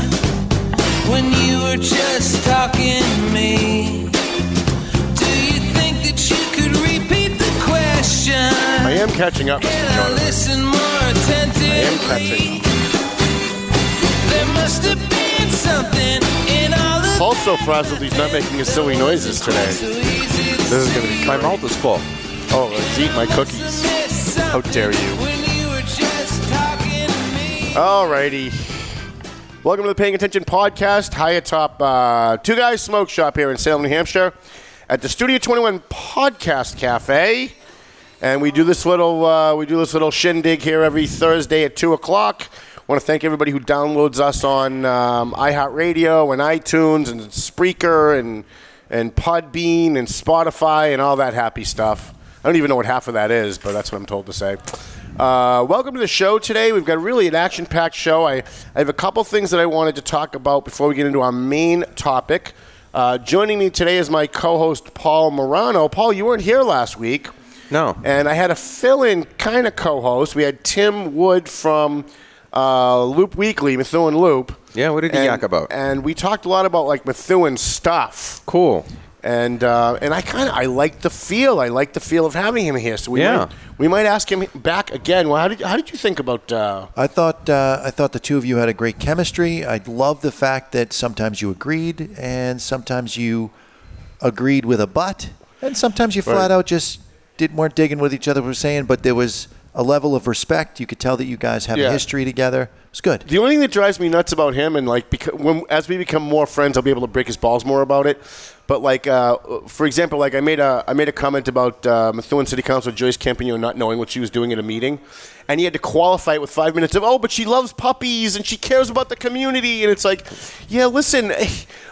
you were just talking me. Do you think that you could repeat the question? I am catching up. And I listen more attentively. catching There must have been something in all of Paul's so frazzled he's not making his silly noises today. This is going to be My mouth is full. Oh, let's eat my cookies. How dare you. When you were just talking to me. Alrighty. Welcome to the Paying Attention Podcast, high atop uh, Two Guys Smoke Shop here in Salem, New Hampshire, at the Studio 21 Podcast Cafe. And we do this little uh, we do this little shindig here every Thursday at two o'clock. I Want to thank everybody who downloads us on um, iHeartRadio and iTunes and Spreaker and and Podbean and Spotify and all that happy stuff. I don't even know what half of that is, but that's what I'm told to say. Uh, welcome to the show today. We've got really an action-packed show. I, I have a couple things that I wanted to talk about before we get into our main topic. Uh, joining me today is my co-host Paul Morano. Paul, you weren't here last week. No. And I had a fill-in kind of co-host. We had Tim Wood from uh, Loop Weekly, Methuen Loop. Yeah, what did he and, yak about? And we talked a lot about like Methuen stuff. Cool. And uh, and I kind of I like the feel. I like the feel of having him here. So we Yeah. might, we might ask him back again. Well, how did how did you think about? Uh, I thought uh, I thought the two of you had a great chemistry. I love the fact that sometimes you agreed and sometimes you agreed with a but, and sometimes you flat Right. out just did weren't digging what each other was saying. But there was a level of respect. You could tell that you guys have Yeah. a history together. It was good. The only thing that drives me nuts about him, and like, because when as we become more friends, I'll be able to break his balls more about it. But like, uh, for example, like I made a I made a comment about uh, Methuen City Council Joyce Campagnone not knowing what she was doing at a meeting, and he had to qualify it with five minutes of oh, but she loves puppies and she cares about the community, and it's like, yeah, listen.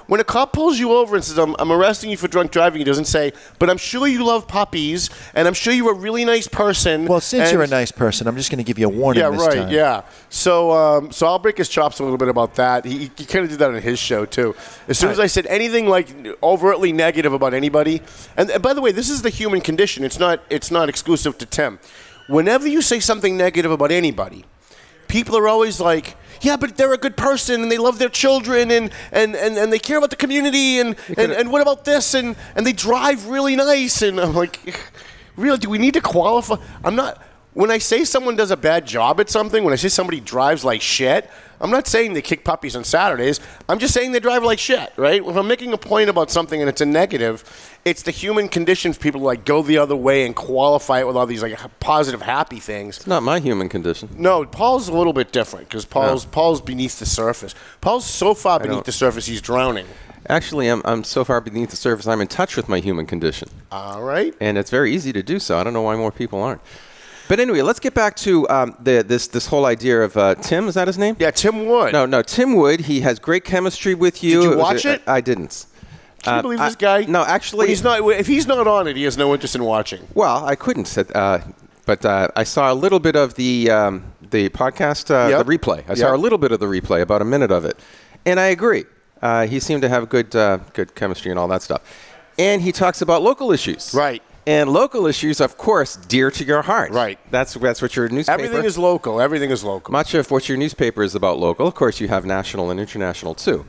When a cop pulls you over and says, I'm, I'm arresting you for drunk driving, he doesn't say, but I'm sure you love puppies, and I'm sure you're a really nice person. Well, since you're a nice person, I'm just going to give you a warning yeah, this right. time. Yeah. So, um, so I'll break his chops a little bit about that. He, he kind of did that on his show too. As soon as I said anything like overtly negative about anybody, and, and by the way, this is the human condition. It's not. It's not exclusive to Tim. Whenever you say something negative about anybody, people are always like, yeah, but they're a good person and they love their children and, and, and, and they care about the community and, and, and what about this and, and they drive really nice and I'm like, really, do we need to qualify? I'm not. When I say someone does a bad job at something, when I say somebody drives like shit, I'm not saying they kick puppies on Saturdays. I'm just saying they drive like shit, right? If I'm making a point about something and it's a negative, it's the human condition for people to like go the other way and qualify it with all these like positive, happy things. It's not my human condition. No, Paul's a little bit different because Paul's No. Paul's beneath the surface. Paul's so far beneath the surface he's drowning. Actually, I'm, I'm so far beneath the surface, I'm in touch with my human condition. All right. And it's very easy to do so. I don't know why more people aren't. But anyway, let's get back to um, the, this, this whole idea of uh, Tim. Is that his name? Yeah, Tim Wood. No, no, Tim Wood. He has great chemistry with you. Did you was watch a- it? I didn't. Can you Uh, believe this guy? No, actually, When he's not. If he's not on it, he has no interest in watching. Well, I couldn't, uh, but uh, I saw a little bit of the um, the podcast, uh, Yep. the replay. I saw Yep. a little bit of the replay, about a minute of it, and I agree. Uh, he seemed to have good uh, good chemistry and all that stuff. And he talks about local issues, Right. And local issues, of course, dear to your heart, Right. That's that's what your newspaper. Everything is local. Everything is local. Much of what your newspaper is about local. Of course, you have national and international too.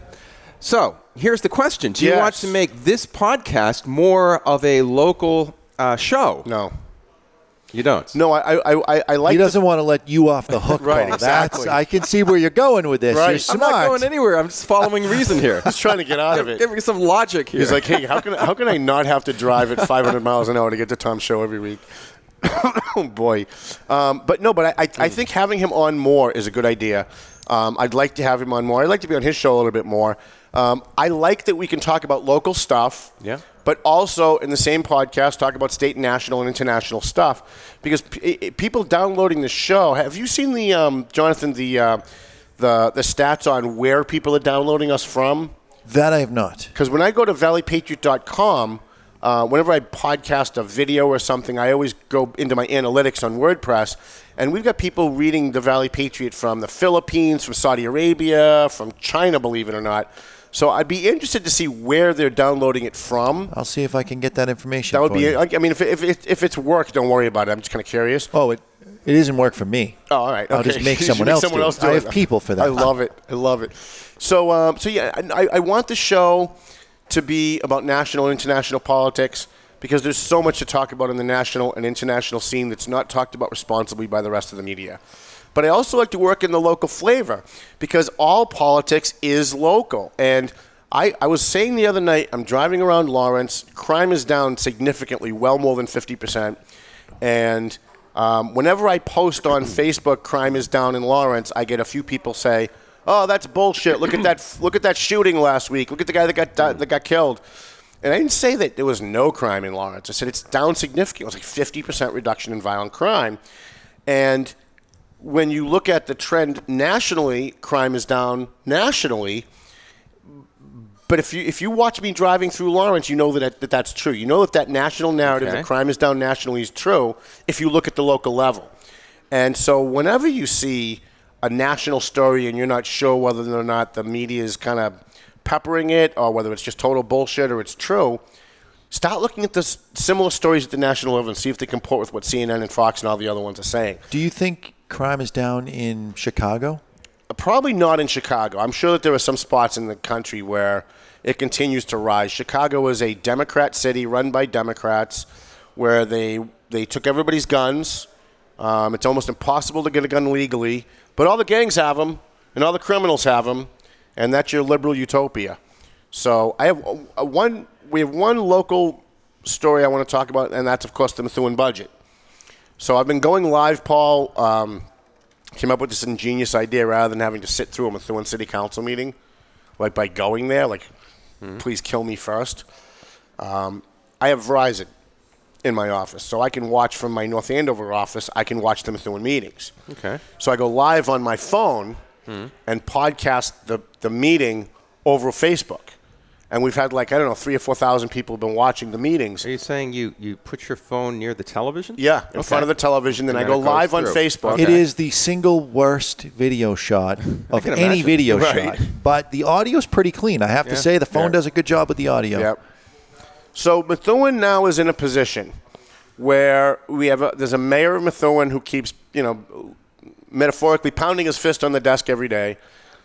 So here's the question: Do you want to make this podcast more of a local uh, show? No. You don't. No, I I I, I like. He doesn't want to let you off the hook, Right, Paul. exactly. That's, I can see where you're going with this. Right. You're I'm smart. I'm not going anywhere. I'm just following reason here. He's trying to get out of it. Give me some logic here. He's like, hey, how can how can I not have to drive at 500 miles an hour to get to Tom's show every week? oh boy, um, but no, but I, I, I think having him on more is a good idea. Um, I'd like to have him on more. I'd like to be on his show a little bit more. Um, I like that we can talk about local stuff. Yeah. But also in the same podcast, talk about state, and national, and international stuff because p- people downloading the show. Have you seen the um, Jonathan the uh, the the stats on where people are downloading us from? That I have not. Because when I go to valleypatriot.com, uh, whenever I podcast a video or something, I always go into my analytics on WordPress, and we've got people reading the Valley Patriot from the Philippines, from Saudi Arabia, from China, believe it or not. So I'd be interested to see where they're downloading it from. I'll see if I can get that information. That would be. you. I I mean, if if it, if it's work, don't worry about it. I'm just kind of curious. Oh, it it isn't work for me. Oh, all right. I'll just make someone else someone do it. else do I have people for that. I love it. I love it. So, um, so yeah, I, I want the show to be about national and international politics because there's so much to talk about in the national and international scene that's not talked about responsibly by the rest of the media. But I also like to work in the local flavor because all politics is local. And I, I was saying the other night, I'm driving around Lawrence, crime is down significantly, well more than 50%. And um, whenever I post on Facebook, crime is down in Lawrence, I get a few people say, "Oh, that's bullshit. Look at that! Look at that shooting last week. Look at the guy that got di- that got killed." And I didn't say that there was no crime in Lawrence. I said it's down significantly. It was like 50% reduction in violent crime. And when you look at the trend nationally, crime is down nationally. But if you if you watch me driving through Lawrence, you know that, that that's true. You know that that national narrative Okay. that crime is down nationally is true if you look at the local level. And so whenever you see a national story and you're not sure whether or not the media is kind of peppering it or whether it's just total bullshit or it's true, start looking at the similar stories at the national level and see if they comport with what CNN and Fox and all the other ones are saying. Do you think crime is down in Chicago? Probably not in Chicago. I'm sure that there are some spots in the country where it continues to rise. Chicago is a Democrat city run by Democrats, where they they took everybody's guns. Um, it's almost impossible to get a gun legally, but all the gangs have them, and all the criminals have them, and that's your liberal utopia. So I have uh, one. We have one local story I want to talk about, and that's of course the Methuen budget. So I've been going live, Paul. Um, came up with this ingenious idea rather than having to sit through a Methuen City Council meeting, like by going there, like, please kill me first. Um, I have Verizon in my office, so I can watch from my North Andover office. I can watch the Methuen meetings. Okay. So I go live on my phone and podcast the, the meeting over Facebook. And we've had like, I don't know, three or 4,000 people have been watching the meetings. Are you saying you, you put your phone near the television? Yeah, in Okay. front of the television. Then And I go it goes live on through. Facebook. It is the single worst video shot of any imagine. video Right. shot. But the audio is pretty clean. I have Yeah. to say the phone Yeah. does a good job with the audio. Yep. So Methuen now is in a position where we have a, there's a mayor of Methuen who keeps you know metaphorically pounding his fist on the desk every day,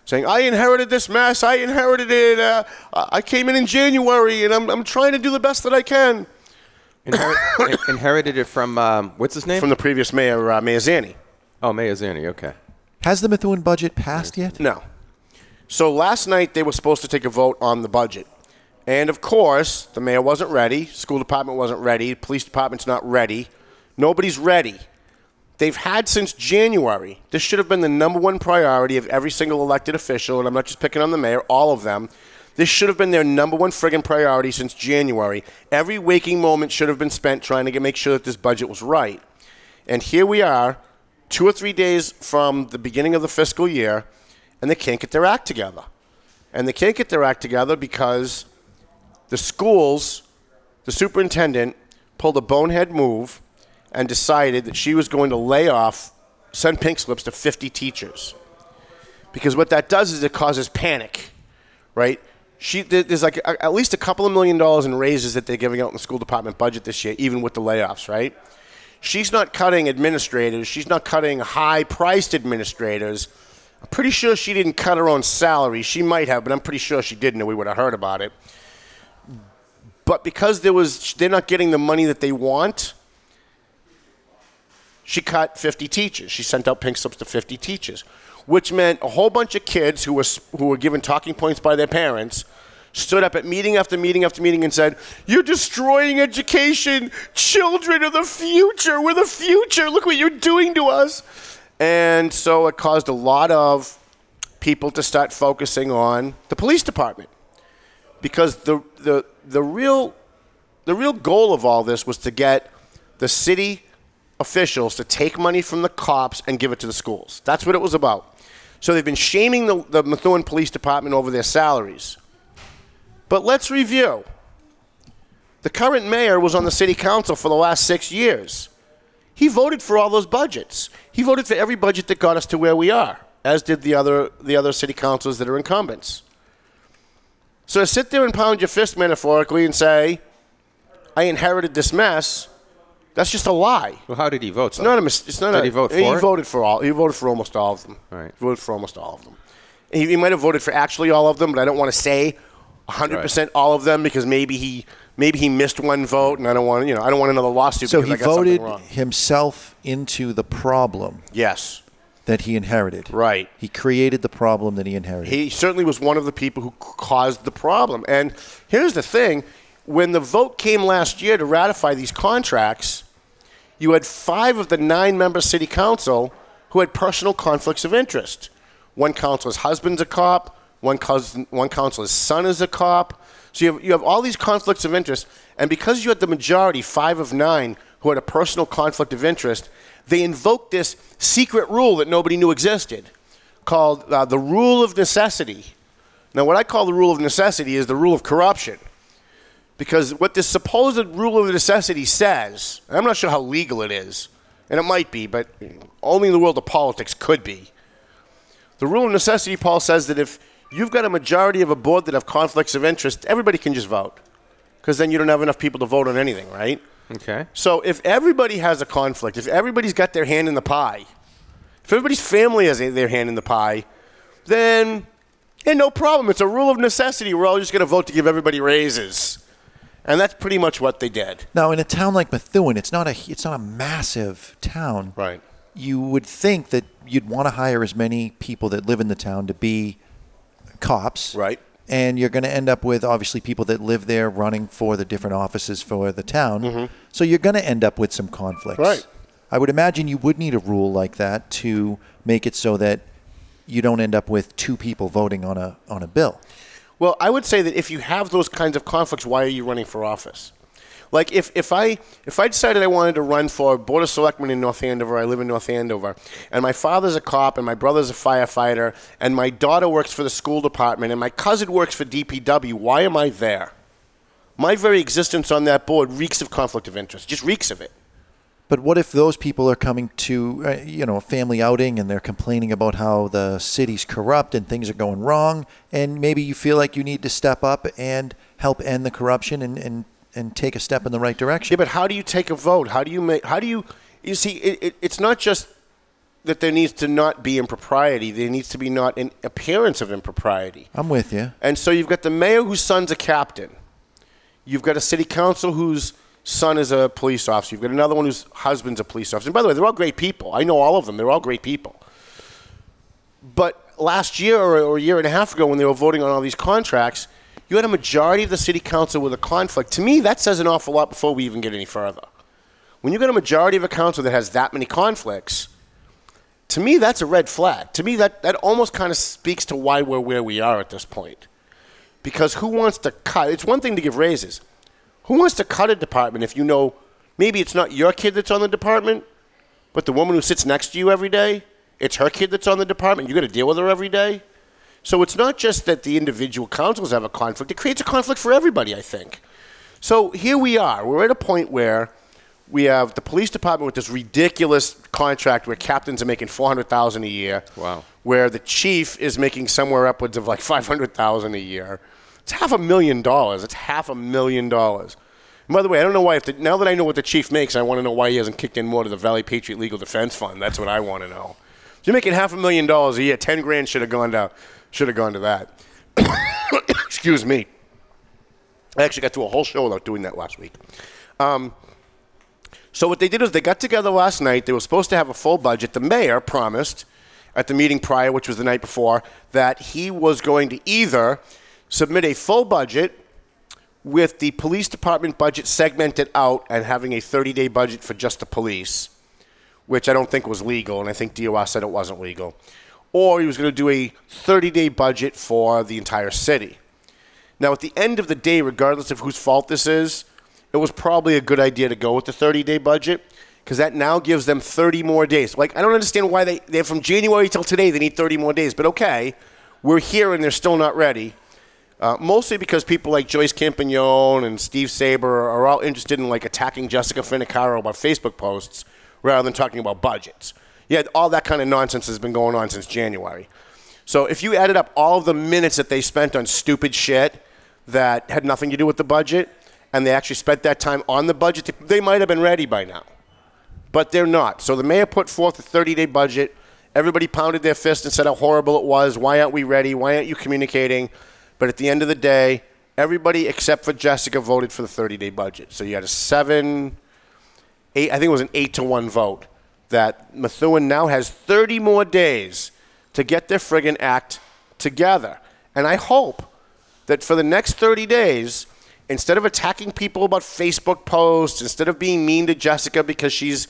saying, "I inherited this mess. I inherited it. Uh, I came in in January, and I'm I'm trying to do the best that I can." Inherit, inherited it from, um, what's his name? From the previous mayor, uh, Mayor Zanni. oh, Mayor Zanni, okay. Has the Methuen budget passed yet? No. So last night they were supposed to take a vote on the budget. And of course, the mayor wasn't ready, school department wasn't ready, police department's not ready. Nobody's ready. They've had since January. This should have been the number one priority of every single elected official, and I'm not just picking on the mayor, all of them. This should have been their number one friggin' priority since January. Every waking moment should have been spent trying to get, make sure that this budget was right. And here we are, two or three days from the beginning of the fiscal year, and they can't get their act together. And they can't get their act together because the schools, the superintendent, pulled a bonehead move and decided that she was going to lay off, send pink slips to 50 teachers. Because what that does is it causes panic, right? She, there's like at least a couple of million dollars in raises that they're giving out in the school department budget this year, even with the layoffs, right? She's not cutting administrators. She's not cutting high-priced administrators. I'm pretty sure she didn't cut her own salary. She might have, but I'm pretty sure she didn't, or we would have heard about it. But because there was, they're not getting the money that they want, she cut 50 teachers. She sent out pink slips to 50 teachers, which meant a whole bunch of kids who were who were given talking points by their parents stood up at meeting after meeting after meeting and said, "You're destroying education. Children are the future. We're the future. Look what you're doing to us." And so it caused a lot of people to start focusing on the police department because the the the real the real goal of all this was to get the city officials to take money from the cops and give it to the schools. That's what it was about. So they've been shaming the, the Methuen Police Department over their salaries. But let's review. The current mayor was on the city council for the last six years. He voted for all those budgets. He voted for every budget that got us to where we are, as did the other the other city councils that are incumbents. So to sit there and pound your fist metaphorically and say, "I inherited this mess," that's just a lie. Well, how did he vote? It's not a. mis- It's not Did a. he vote for He it? voted for all. He voted for almost all of them. Right. He voted for almost all of them. He, he might have voted for actually all of them, but I don't want to say 100 percent all of them because maybe he maybe he missed one vote, and I don't want you know I don't want another lawsuit. So because he I got something voted himself into the problem Yes. that he inherited. Right. He created the problem that he inherited. He certainly was one of the people who caused the problem. And here's the thing when the vote came last year to ratify these contracts, you had five of the nine member city council who had personal conflicts of interest. One councilor's husband's a cop, one, cousin, one councilor's son is a cop. So you have, you have all these conflicts of interest. And because you had the majority, five of nine, who had a personal conflict of interest, they invoked this secret rule that nobody knew existed called uh, the rule of necessity. Now, what I call the rule of necessity is the rule of corruption. Because what this supposed rule of necessity says, and I'm not sure how legal it is, and it might be, but only in the world of politics could be. The rule of necessity, Paul, says that if you've got a majority of a board that have conflicts of interest, everybody can just vote. Because then you don't have enough people to vote on anything, right? Okay. So if everybody has a conflict, if everybody's got their hand in the pie, if everybody's family has their hand in the pie, then yeah, no problem. It's a rule of necessity. We're all just going to vote to give everybody raises, and that's pretty much what they did. Now, in a town like Methuen, it's not a it's not a massive town. Right. You would think that you'd want to hire as many people that live in the town to be cops. Right. And you're going to end up with obviously people that live there running for the different offices for the town. So you're going to end up with some conflicts. Mm-hmm. Right. I would imagine you would need a rule like that to make it so that you don't end up with two people voting on a on a bill. Well, I would say that if you have those kinds of conflicts, why are you running for office? Like if, if I if I decided I wanted to run for board of selectmen in North Andover, I live in North Andover, and my father's a cop and my brother's a firefighter, and my daughter works for the school department, and my cousin works for DPW. Why am I there? My very existence on that board reeks of conflict of interest. Just reeks of it. But what if those people are coming to, uh, you know, a family outing and they're complaining about how the city's corrupt and things are going wrong, and maybe you feel like you need to step up and help end the corruption and, and, and take a step in the right direction? Yeah, but how do you take a vote? How do you make? How do you? You see, it, it, it's not just that there needs to not be impropriety. There needs to be not an appearance of impropriety. I'm with you. And so you've got the mayor whose son's a captain. You've got a city council whose son is a police officer. You've got another one whose husband's a police officer. And by the way, they're all great people. I know all of them. They're all great people. But last year or, or a year and a half ago, when they were voting on all these contracts, you had a majority of the city council with a conflict. To me, that says an awful lot before we even get any further. When you got a majority of a council that has that many conflicts, to me, that's a red flag. To me, that, that almost kind of speaks to why we're where we are at this point. Because who wants to cut? It's one thing to give raises. Who wants to cut a department if you know maybe it's not your kid that's on the department, but the woman who sits next to you every day, it's her kid that's on the department. You got to deal with her every day. So it's not just that the individual councils have a conflict, it creates a conflict for everybody, I think. So here we are. We're at a point where we have the police department with this ridiculous contract where captains are making 400,000 a year. Wow. Where the chief is making somewhere upwards of like 500,000 a year. It's half a million dollars. It's half a million dollars. By the way, I don't know why if the, now that I know what the chief makes, I want to know why he hasn't kicked in more to the Valley Patriot Legal Defense Fund. That's what I want to know. If you're making half a million dollars a year, 10 grand should have gone to should have gone to that. Excuse me. I actually got through a whole show without doing that last week. Um, so what they did is they got together last night. They were supposed to have a full budget. The mayor promised at the meeting prior, which was the night before, that he was going to either submit a full budget with the police department budget segmented out and having a 30-day budget for just the police, which I don't think was legal, and I think DOR said it wasn't legal. Or he was going to do a 30-day budget for the entire city. Now, at the end of the day, regardless of whose fault this is, it was probably a good idea to go with the 30 day budget because that now gives them 30 more days. Like, I don't understand why they, they're from January till today, they need 30 more days. But okay, we're here and they're still not ready. Uh, mostly because people like Joyce Campagnone and Steve Saba are all interested in like attacking Jessica Finocchiaro about Facebook posts rather than talking about budgets. Yeah, all that kind of nonsense has been going on since January. So if you added up all of the minutes that they spent on stupid shit that had nothing to do with the budget, and they actually spent that time on the budget, they might have been ready by now. But they're not. So the mayor put forth a 30 day budget. Everybody pounded their fist and said how horrible it was. Why aren't we ready? Why aren't you communicating? But at the end of the day, everybody except for Jessica voted for the 30 day budget. So you had a seven, eight, I think it was an eight to one vote that Methuen now has 30 more days to get their friggin' act together. And I hope that for the next 30 days, instead of attacking people about Facebook posts, instead of being mean to Jessica because she's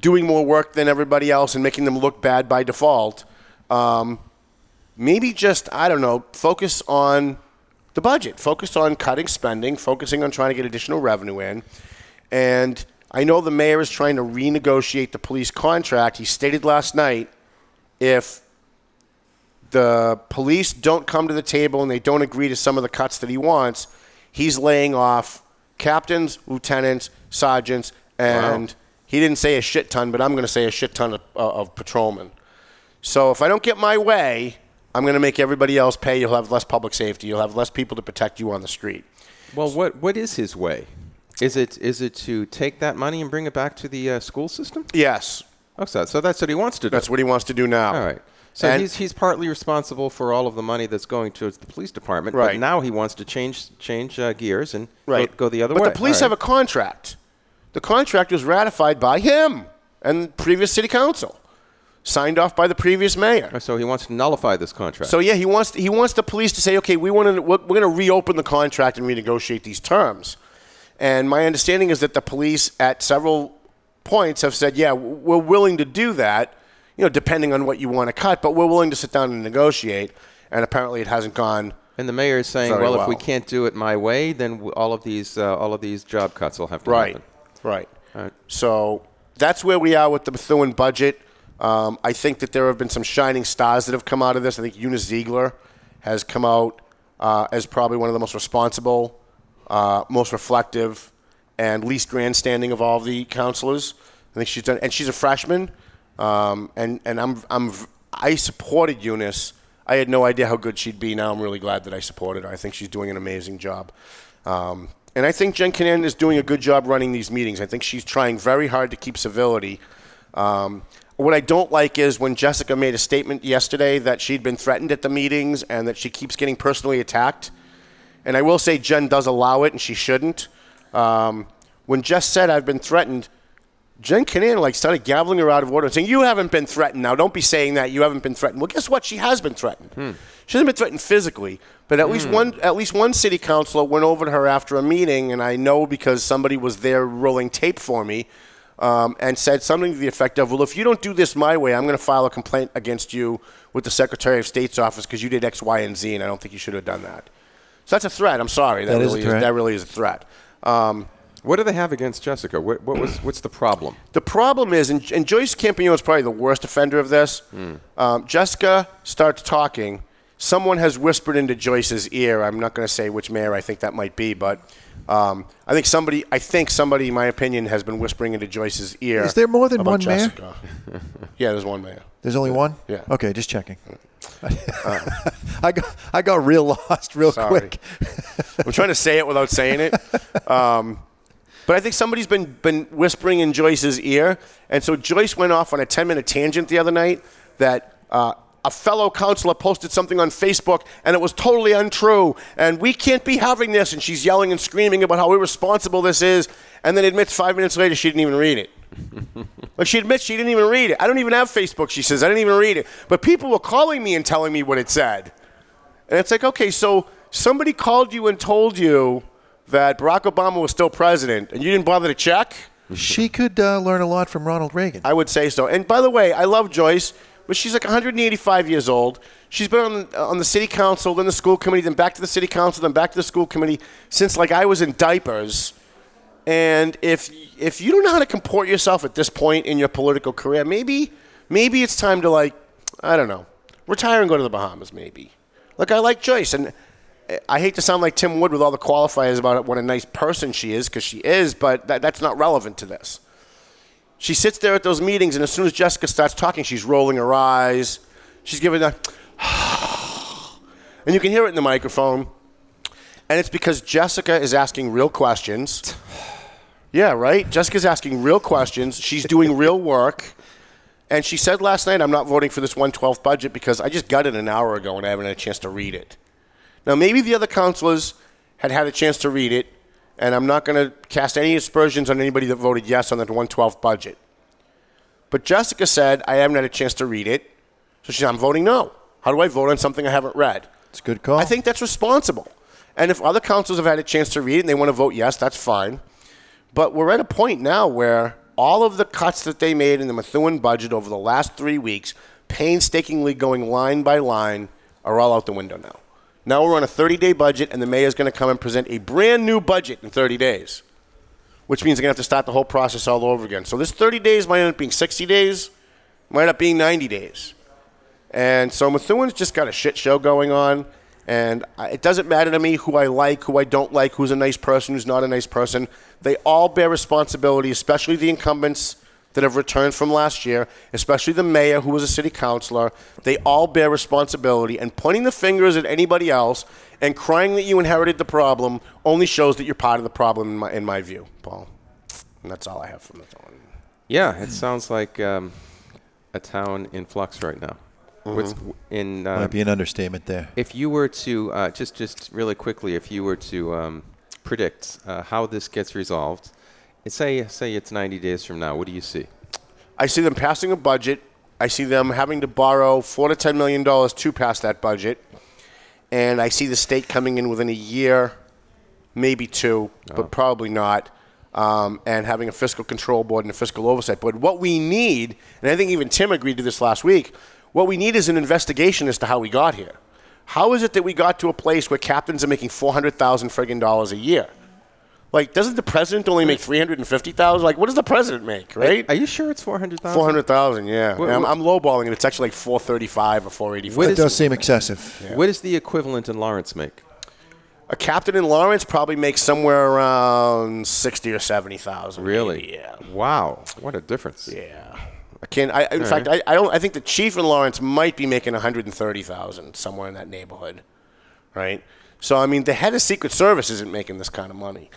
doing more work than everybody else and making them look bad by default, um, maybe just, I don't know, focus on the budget, focus on cutting spending, focusing on trying to get additional revenue in. And I know the mayor is trying to renegotiate the police contract. He stated last night if the police don't come to the table and they don't agree to some of the cuts that he wants, he's laying off captains, lieutenants, sergeants, and Wow. he didn't say a shit ton, but I'm going to say a shit ton of, of patrolmen. So if I don't get my way, I'm going to make everybody else pay. You'll have less public safety. You'll have less people to protect you on the street. Well, what what is his way? Is it is it to take that money and bring it back to the uh, school system? Yes, Oh, so so that's what he wants to do. that's what he wants to do now. All right. So And- he's he's partly responsible for all of the money that's going towards the police department. But Right. now he wants to change change uh, gears and right. go, go the other but way. But the police All have a contract. The contract was ratified by him and previous city council, signed off by the previous mayor. So he wants to nullify this contract. So yeah, he wants he wants the police to say, okay, we want to we're, going to reopen the contract and renegotiate these terms. And my understanding is that the police at several points have said, yeah, we're willing to do that, you know, depending on what you want to cut, but we're willing to sit down and negotiate. And apparently, it hasn't gone. and the mayor is saying, Very well, if we can't do it my way, then all of these uh, all of these job cuts will have to Right, happen. right. Right. So that's where we are with the Methuen budget. Um, I think that there have been some shining stars that have come out of this. I think Eunice Zeigler has come out uh, as probably one of the most responsible, uh, most reflective, and least grandstanding of all the counselors. I think she's done, and she's a freshman. Um, and and I'm I'm I supported Eunice. I had no idea how good she'd be. Now I'm really glad that I supported her. I think she's doing an amazing job. Um, and I think Jen Kannan is doing a good job running these meetings. I think she's trying very hard to keep civility. Um, what I don't like is when Jessica made a statement yesterday that she'd been threatened at the meetings and that she keeps getting personally attacked. And I will say Jen does allow it, and she shouldn't. Um, when Jess said I've been threatened, Jen Kannan like started gaveling her out of order and saying, "You haven't been threatened. Now, don't be saying that. You haven't been threatened." Well, guess what? She has been threatened. She hasn't been threatened physically, but at least one at least one city councilor went over to her after a meeting, and I know because somebody was there rolling tape for me, um, and said something to the effect of, "Well, if you don't do this my way, I'm going to file a complaint against you with the Secretary of State's office because you did X, Y, and Z, and I don't think you should have done that." So that's a threat. I'm sorry. That, That is a really threat. that really is a threat. Um, What do they have against Jessica? What, what was what's the problem? the problem is, and, and Joyce Campagnone is probably the worst offender of this. Um, Jessica starts talking. Someone has whispered into Joyce's ear. I'm not going to say which mayor I think that might be, but um, I think somebody. I think somebody, in my opinion, has been whispering into Joyce's ear. Is there more than about one mayor? Yeah, there's one mayor. There's only one. Yeah. Okay, just checking. I got I got real lost real Sorry. quick. I'm trying to say it without saying it. Um, but I think somebody's been been whispering in Joyce's ear, and so Joyce went off on a 10 minute tangent the other night that uh, a fellow counselor posted something on Facebook and it was totally untrue, and we can't be having this. And she's yelling and screaming about how irresponsible this is, and then admits five minutes later she didn't even read it. Like she admits she didn't even read it. I don't even have Facebook. She says I didn't even read it, but people were calling me and telling me what it said. And it's like, okay, so somebody called you and told you that Barack Obama was still president, and you didn't bother to check? She could uh, learn a lot from Ronald Reagan. I would say so. And by the way, I love Joyce, but she's like 185 years old. She's been on, uh, on the city council, then the school committee, then back to the city council, then back to the school committee since like I was in diapers. And if if you don't know how to comport yourself at this point in your political career, maybe maybe it's time to like I don't know, retire and go to the Bahamas. Maybe. Look, I like Joyce, and uh, I hate to sound like Tim Wood with all the qualifiers about what a nice person she is, because she is, but that, that's not relevant to this. She sits there at those meetings, and as soon as Jessica starts talking, she's rolling her eyes. She's giving a, and you can hear it in the microphone. And it's because Jessica is asking real questions. Yeah, right? Jessica's asking real questions. She's doing real work. And she said last night, I'm not voting for this 112 budget because I just got it an hour ago and I haven't had a chance to read it. Now, maybe the other counselors had had a chance to read it, and I'm not going to cast any aspersions on anybody that voted yes on the 112 budget. But Jessica said, I haven't had a chance to read it. So she said, I'm voting no. How do I vote on something I haven't read? It's a good call. I think that's responsible. And if other councils have had a chance to read it and they want to vote yes, that's fine. But we're at a point now where all of the cuts that they made in the Methuen budget over the last three weeks, painstakingly going line by line, are all out the window now. Now we're on a 30 day budget, and the mayor is going to come and present a brand new budget in 30 days, which means they're going to have to start the whole process all over again. So this 30 days might end up being 60 days, might end up being 90 days. And so Methuen's just got a shit show going on. And it doesn't matter to me who I like, who I don't like, who's a nice person, who's not a nice person. They all bear responsibility, especially the incumbents that have returned from last year, especially the mayor who was a city councilor. They all bear responsibility. And pointing the fingers at anybody else and crying that you inherited the problem only shows that you're part of the problem, in my, in my view, Paul. And that's all I have from Methuen. Yeah, it sounds like um, a town in flux right now. What's in uh, Might be an understatement there. if you were to uh, just just really quickly, if you were to um, predict uh, how this gets resolved, say say it's 90 days from now, what do you see? I see them passing a budget. I see them having to borrow four to ten million dollars to pass that budget, and I see the state coming in within a year, maybe two, but probably not, um, and having a fiscal control board and a fiscal oversight board. What we need, and I think even Tim agreed to this last week, what we need is an investigation as to how we got here. How is it that we got to a place where captains are making four hundred thousand friggin' dollars a year? Like, doesn't the president only make three hundred and fifty thousand? Like, what does the president make? Right? Are you sure it's 400,000? Four hundred thousand, yeah. What- I'm, what- I'm lowballing it. It's actually like four thirty-five or four eighty-five. What It is- does seem excessive. What does the equivalent in Lawrence make? A captain in Lawrence probably makes somewhere around sixty or seventy thousand. Really? Yeah. Wow, what a difference. Yeah. I can't. I, in fact, I, I don't. I think the chief in Lawrence might be making one hundred and thirty thousand somewhere in that neighborhood, right? So I mean, the head of Secret Service isn't making this kind of money,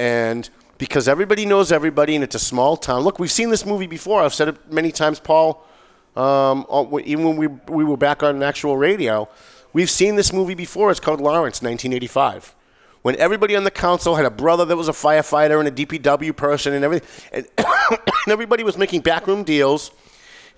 and because everybody knows everybody, and it's a small town. Look, we've seen this movie before. I've said it many times, Paul. Um, even when we we were back on actual radio, we've seen this movie before. It's called Lawrence, 1985 when everybody on the council had a brother that was a firefighter and a DPW person and everything, and, and everybody was making backroom deals,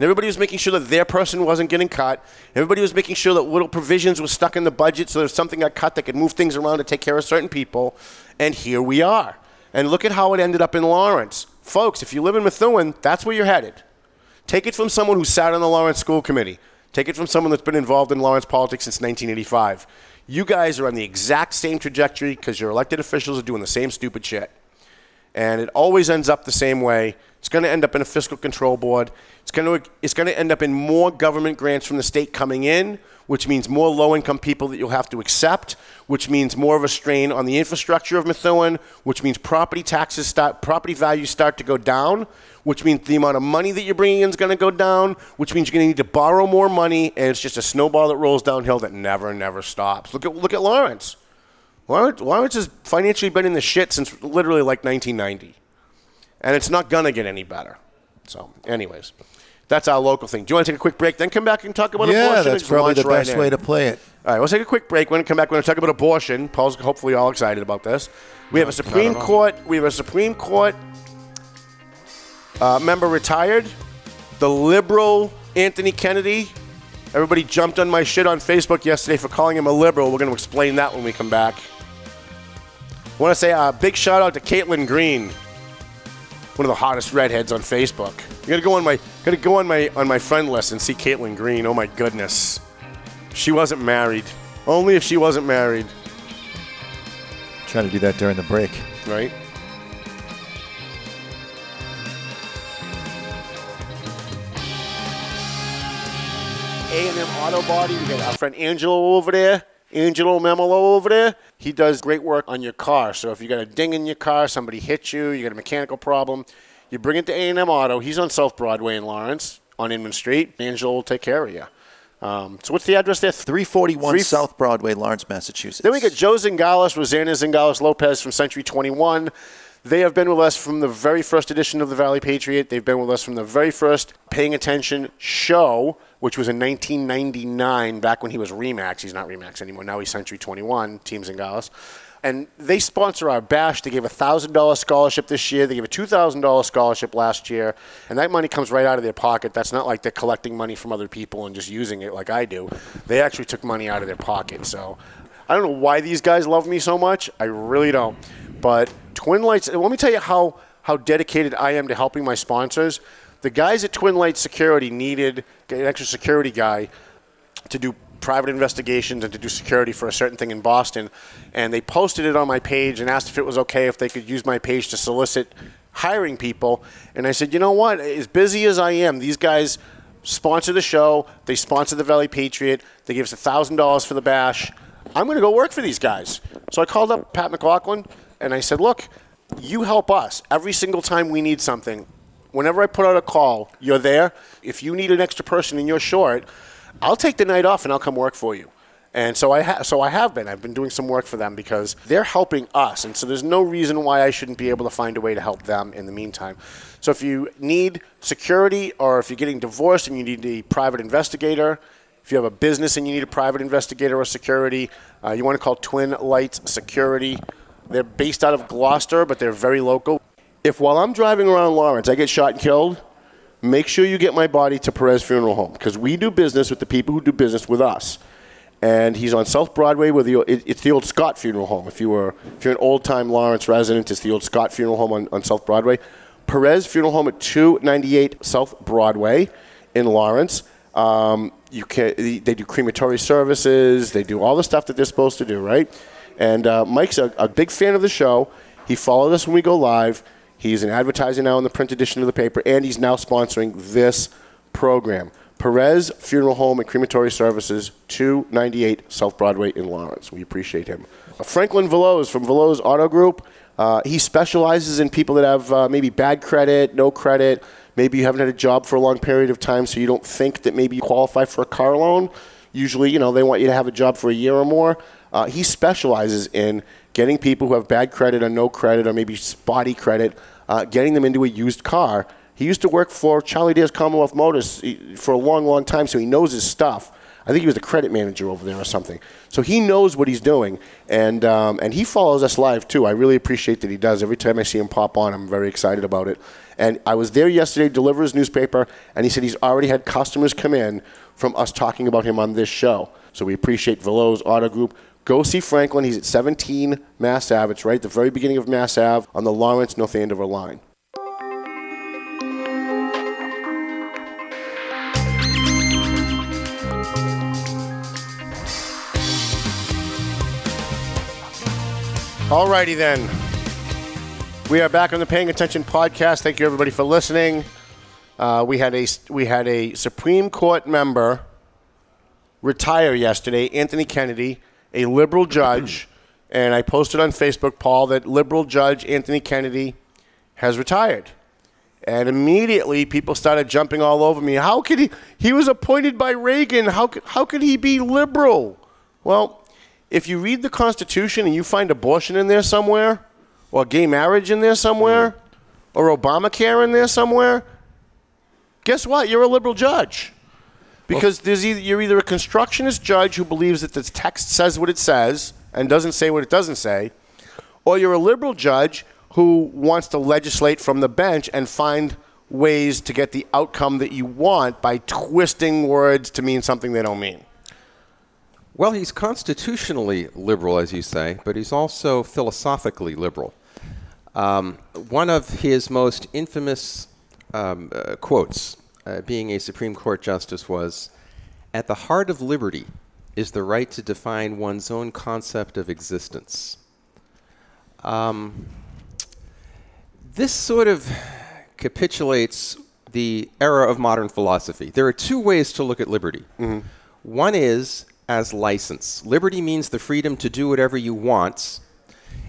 everybody was making sure that their person wasn't getting cut. Everybody was making sure that little provisions were stuck in the budget so that if something got cut, they could move things around to take care of certain people. And here we are. And look at how it ended up in Lawrence. Folks, if you live in Methuen, that's where you're headed. Take it from someone who sat on the Lawrence School Committee. Take it from someone that's been involved in Lawrence politics since 1985. You guys are on the exact same trajectory because your elected officials are doing the same stupid shit. And it always ends up the same way. It's going to end up in a fiscal control board. It's going to it's going to end up in more government grants from the state coming in, which means more low-income people that you'll have to accept, which means more of a strain on the infrastructure of Methuen, which means property taxes start property values start to go down, which means the amount of money that you're bringing in is going to go down, which means you're going to need to borrow more money, and it's just a snowball that rolls downhill that never never stops. Look at look at Lawrence. Lawrence, Lawrence has financially been in the shit since literally like 1990. And it's not going to get any better. So, anyways, that's our local thing. Do you want to take a quick break, then come back and talk about Yeah, abortion? that's probably the right best in? way to play it. All right, we'll take a quick break. When we come back, we're going to talk about abortion. Paul's hopefully all excited about this. We have a Supreme Court. We have a Supreme Court uh, member retired. The liberal Anthony Kennedy. Everybody jumped on my shit on Facebook yesterday for calling him a liberal. We're going to explain that when we come back. Want to say a big shout out to Caitlin Green, one of the hottest redheads on Facebook. I gotta go on my gonna go on my on my friend list and see Caitlin Green. Oh my goodness, she wasn't married. Only if she wasn't married, Trying to do that during the break. right? A and M Auto Body. We got our friend Angelo over there. Angelo Memolo over there. He does great work on your car. So if you got a ding in your car, somebody hit you, you got a mechanical problem, you bring it to A&M Auto. He's on South Broadway in Lawrence on Inman Street. Angelo will take care of you. Um, so what's the address there? 341 Three- South Broadway, Lawrence, Massachusetts. Then we got Joe Zingales, Rosanna Zingales Lopez from Century 21. They have been with us from the very first edition of the Valley Patriot. They've been with us from the very first Paying Attention show, which was in 1999, back when he was Remax. He's not Remax anymore. Now he's Century 21, Team Zingales. And they sponsor our bash. They gave a $1,000 scholarship this year. They gave a $2,000 scholarship last year. And that money comes right out of their pocket. That's not like they're collecting money from other people and just using it like I do. They actually took money out of their pocket. So I don't know why these guys love me so much. I really don't. But Twin Lights, let me tell you how, how dedicated I am to helping my sponsors. The guys at Twin Light Security needed an extra security guy to do private investigations and to do security for a certain thing in Boston. And they posted it on my page and asked if it was okay if they could use my page to solicit hiring people. And I said, you know what? As busy as I am, these guys sponsor the show. They sponsor the Valley Patriot. They give us $1,000 for the bash. I'm going to go work for these guys. So I called up Pat McLaughlin and I said, look, you help us every single time we need something. Whenever I put out a call, you're there. If you need an extra person and you're short, I'll take the night off and I'll come work for you. And so I ha- so I have been. I've been doing some work for them because they're helping us, and so there's no reason why I shouldn't be able to find a way to help them in the meantime. So if you need security, or if you're getting divorced and you need a private investigator, if you have a business and you need a private investigator or security, uh, you want to call Twin Lights Security. They're based out of Gloucester, but they're very local. If while I'm driving around Lawrence, I get shot and killed, make sure you get my body to Perez Funeral Home because we do business with the people who do business with us. And he's on South Broadway the it, it's the old Scott Funeral Home. If you were if you're an old time Lawrence resident, it's the old Scott Funeral Home on, on South Broadway. Perez Funeral Home at 298 South Broadway in Lawrence. Um, you can they do crematory services. They do all the stuff that they're supposed to do, right? And uh, Mike's a, a big fan of the show. He followed us when we go live. He's an advertiser now in the print edition of the paper, and he's now sponsoring this program. Perez Funeral Home and Crematory Services, 298 South Broadway in Lawrence. We appreciate him. Uh, Franklin Veloz from Veloz Auto Group. Uh, he specializes in people that have uh, maybe bad credit, no credit. Maybe you haven't had a job for a long period of time, so you don't think that maybe you qualify for a car loan. Usually, you know, they want you to have a job for a year or more. Uh, he specializes in getting people who have bad credit or no credit or maybe spotty credit, uh, getting them into a used car. He used to work for Charlie Dare's Commonwealth Motors for a long, long time, so he knows his stuff. I think he was the credit manager over there or something. So he knows what he's doing, and um, and he follows us live too. I really appreciate that he does. Every time I see him pop on, I'm very excited about it. And I was there yesterday to deliver his newspaper, and he said he's already had customers come in from us talking about him on this show. So we appreciate Veloz Auto Group. Go see Franklin. He's at 17 Mass Ave. It's right at the very beginning of Mass Ave on the Lawrence North Andover line. Alrighty then. We are back on the Paying Attention podcast. Thank you everybody for listening. Uh, we had a we had a Supreme Court member retire yesterday, Anthony Kennedy, a liberal judge, and I posted on Facebook, Paul, that liberal judge Anthony Kennedy has retired. And immediately people started jumping all over me. How could he? He was appointed by Reagan. How could, how could he be liberal? Well, if you read the Constitution and you find abortion in there somewhere, or gay marriage in there somewhere, or Obamacare in there somewhere, guess what? You're a liberal judge. Because there's either, you're either a constructionist judge who believes that the text says what it says and doesn't say what it doesn't say, or you're a liberal judge who wants to legislate from the bench and find ways to get the outcome that you want by twisting words to mean something they don't mean. Well, he's constitutionally liberal, as you say, but he's also philosophically liberal. Um, one of his most infamous um, uh, quotes, uh, being a Supreme Court justice, was At the heart of liberty is the right to define one's own concept of existence. Um, this sort of capitulates the era of modern philosophy. There are two ways to look at liberty. One is as license. Liberty means the freedom to do whatever you want.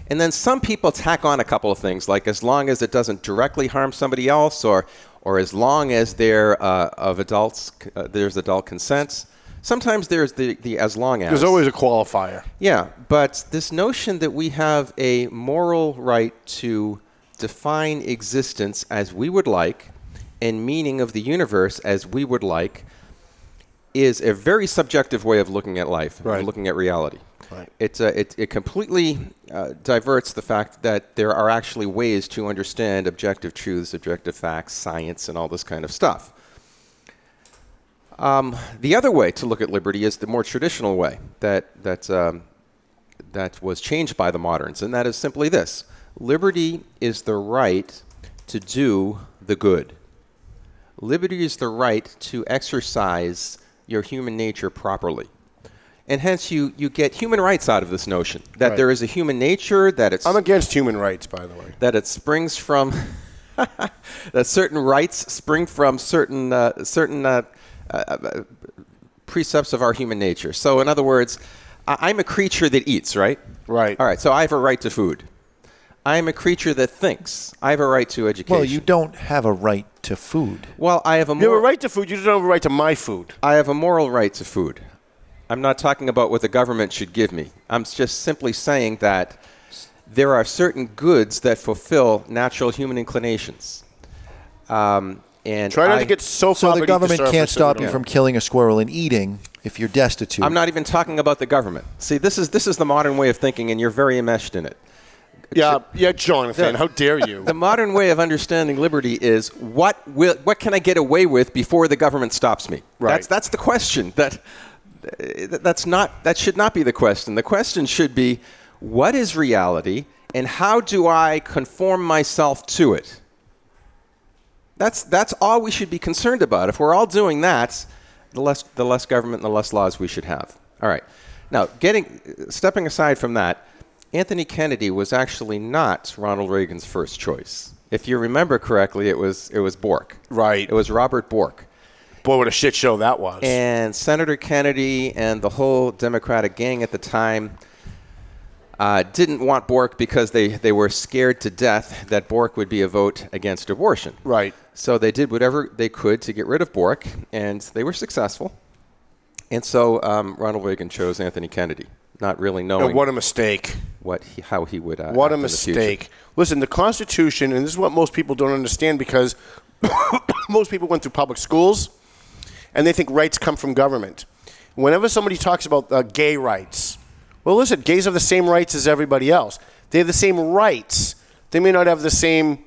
And then some people tack on a couple of things, like as long as it doesn't directly harm somebody else, or, or as long as they're uh, of adults, uh, there's adult consent. Sometimes there's the, the as long as. There's always a qualifier. Yeah, but this notion that we have a moral right to define existence as we would like and meaning of the universe as we would like is a very subjective way of looking at life, Right. of looking at reality. Right. It, uh, it, it completely uh, diverts the fact that there are actually ways to understand objective truths, objective facts, science, and all this kind of stuff. Um, the other way to look at liberty is the more traditional way that, that, um, that was changed by the moderns, and that is simply this liberty is the right to do the good. Liberty is the right to exercise your human nature properly. And hence, you, you get human rights out of this notion that Right. there is a human nature, that it's I'm against human rights, by the way. that it springs from that certain rights spring from certain uh, certain uh, uh, uh, precepts of our human nature. So, in other words, I- I'm a creature that eats, right? Right. All right. So I have a right to food. I am a creature that thinks. I have a right to education. Well, you don't have a right to food. Well, I have a You have a right to food. You don't have a right to my food. I have a moral right to food. I'm not talking about what the government should give me. I'm just simply saying that there are certain goods that fulfill natural human inclinations. Um, and Try not I- to get so So far the government surface can't stop you don't- from killing a squirrel and eating if you're destitute. I'm not even talking about the government. See, this is this is the modern way of thinking, and you're very enmeshed in it. Yeah, yeah, Jonathan. The- how dare you? The modern way of understanding liberty is what will what can I get away with before the government stops me? Right. That's that's the question. That that's not that should not be the question. The question should be what is reality and how do I conform myself to it? That's that's all we should be concerned about. If we're all doing that, the less the less government and the less laws we should have. All right. Now, getting stepping aside from that, Anthony Kennedy was actually not Ronald Reagan's first choice. If you remember correctly, it was it was Bork. Right. It was Robert Bork. Boy, what a shit show that was. And Senator Kennedy and the whole Democratic gang at the time uh, didn't want Bork because they, they were scared to death that Bork would be a vote against abortion. right. So they did whatever they could to get rid of Bork, and they were successful. And so um, Ronald Reagan chose Anthony Kennedy, not really And knowing what a mistake. what he, how he would. Uh, What a in the mistake. Listen, the Constitution, and this is what most people don't understand because most people went through public schools and they think rights come from government. Whenever somebody talks about uh, gay rights, well, listen, gays have the same rights as everybody else. They have the same rights. They may not have the same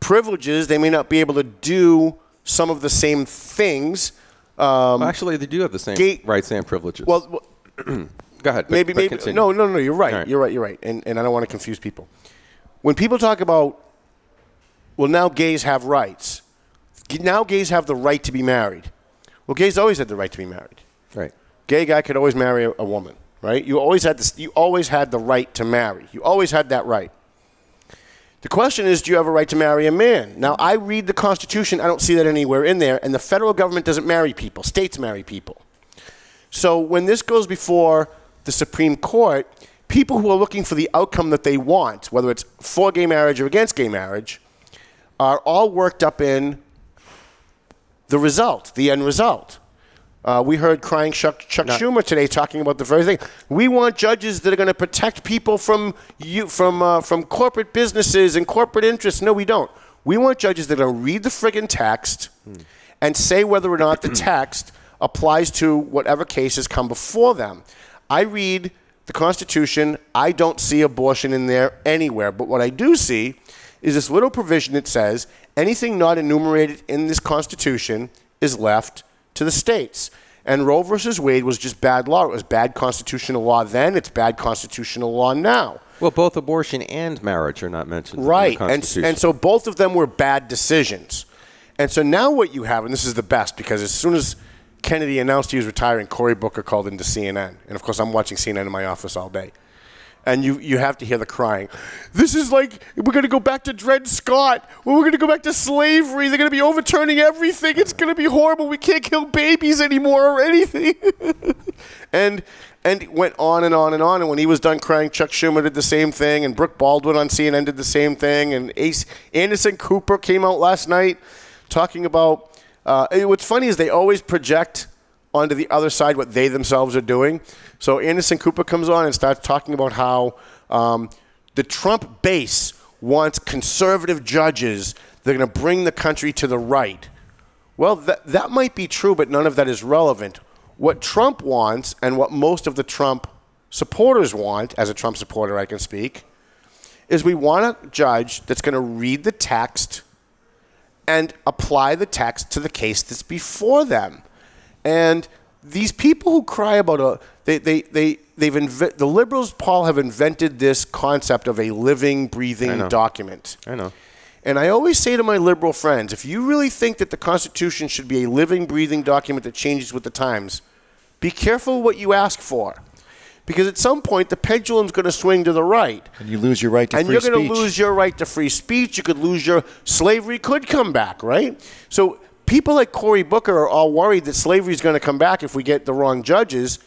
privileges. They may not be able to do some of the same things. Um, Well, actually, they do have the same Gay- rights and privileges. well, well, go ahead. but- maybe, but maybe. continue. No, no, no. You're right. Right. You're right. You're right. And and I don't want to confuse people. When people talk about, well, now gays have rights. Now gays have the right to be married. Well, gays always had the right to be married. Right. Gay guy could always marry a, a woman, right? You always had this. You always had the right to marry. You always had that right. The question is, do you have a right to marry a man? Now, I read the Constitution. I don't see that anywhere in there. And the federal government doesn't marry people. States marry people. So when this goes before the Supreme Court, people who are looking for the outcome that they want, whether it's for gay marriage or against gay marriage, are all worked up in the result, the end result. Uh, we heard crying Chuck, Chuck Schumer today talking about the very thing. We want judges that are going to protect people from you, from uh, from corporate businesses and corporate interests. No, we don't. We want judges that are going to read the friggin' text and say whether or not the text applies to whatever cases come before them. I read the Constitution. I don't see abortion in there anywhere. But what I do see is this little provision that says anything not enumerated in this Constitution is left to the states. And Roe versus Wade was just bad law. It was bad constitutional law then. It's bad constitutional law now. Well, both abortion and marriage are not mentioned. Right. In the And, and so both of them were bad decisions. And so now what you have, and this is the best, because as soon as Kennedy announced he was retiring, Cory Booker called into CNN. And of course, I'm watching CNN in my office all day. And you you have to hear the crying. This is like we're going to go back to Dred Scott. We're going to go back to slavery. They're going to be overturning everything. It's going to be horrible. We can't kill babies anymore or anything. and and it went on and on and on. And when he was done crying, Chuck Schumer did the same thing, and Brooke Baldwin on CNN did the same thing, and Ace Anderson Cooper came out last night talking about. Uh, what's funny is they always project onto the other side what they themselves are doing. So Anderson Cooper comes on and starts talking about how um, the Trump base wants conservative judges that are going to bring the country to the right. Well, that, that might be true, but none of that is relevant. What Trump wants and what most of the Trump supporters want, as a Trump supporter, I can speak, is we want a judge that's going to read the text and apply the text to the case that's before them. And these people who cry about a they they they they've inve- the liberals Paul have invented this concept of a living I breathing know. document. I know. And I always say to my liberal friends, if you really think that the Constitution should be a living breathing document that changes with the times, be careful what you ask for. Because at some point the pendulum's going to swing to the right And you lose your right to and free you're speech. going to lose your right to free speech. You could lose your slavery could come back, right? So people like Cory Booker are all worried that slavery is going to come back if we get the wrong judges,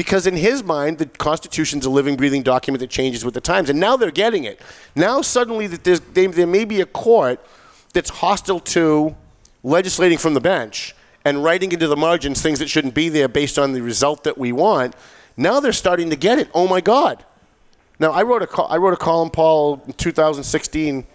because in his mind, the Constitution's a living, breathing document that changes with the times, and now they're getting it. Now suddenly that they, there may be a court that's hostile to legislating from the bench and writing into the margins things that shouldn't be there based on the result that we want. Now they're starting to get it. Oh my God! Now I wrote a col- I wrote a column, Paul, in 2016,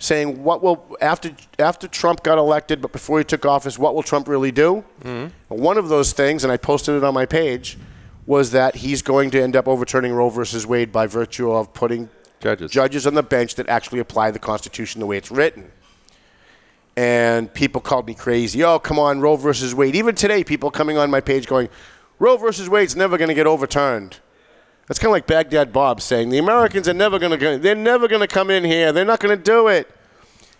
saying what will after after Trump got elected, but before he took office, what will Trump really do? Mm-hmm. One of those things, and I posted it on my page, was that he's going to end up overturning Roe versus Wade by virtue of putting Judges. judges on the bench that actually apply the Constitution the way it's written. And people called me crazy. Oh, come on, Roe versus Wade. Even today, people coming on my page going, Roe versus Wade's never going to get overturned. That's kind of like Baghdad Bob saying the Americans are never going to they're never going to come in here. They're not going to do it.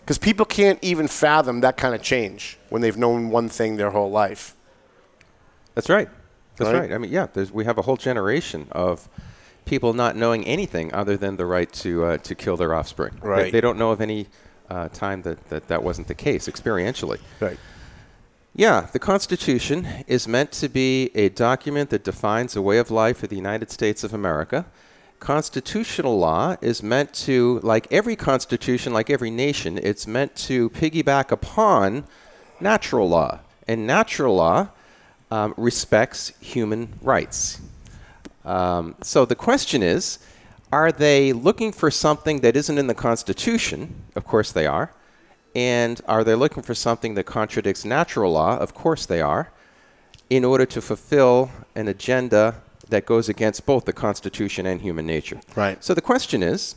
Cuz people can't even fathom that kind of change when they've known one thing their whole life. That's right. That's Right? right. I mean, yeah, there's, we have a whole generation of people not knowing anything other than the right to uh, to kill their offspring. They- Right. They, don't know of any uh, time that, that that wasn't the case experientially. Right. Yeah, the Constitution is meant to be a document that defines a way of life for the United States of America. Constitutional law is meant to, like every constitution, like every nation, it's meant to piggyback upon natural law. And natural law um, respects human rights. Um, so the question is are they looking for something that isn't in the Constitution? Of course they are. And are they looking for something that contradicts natural law? Of course they are. In order to fulfill an agenda that goes against both the Constitution and human nature. Right. So the question is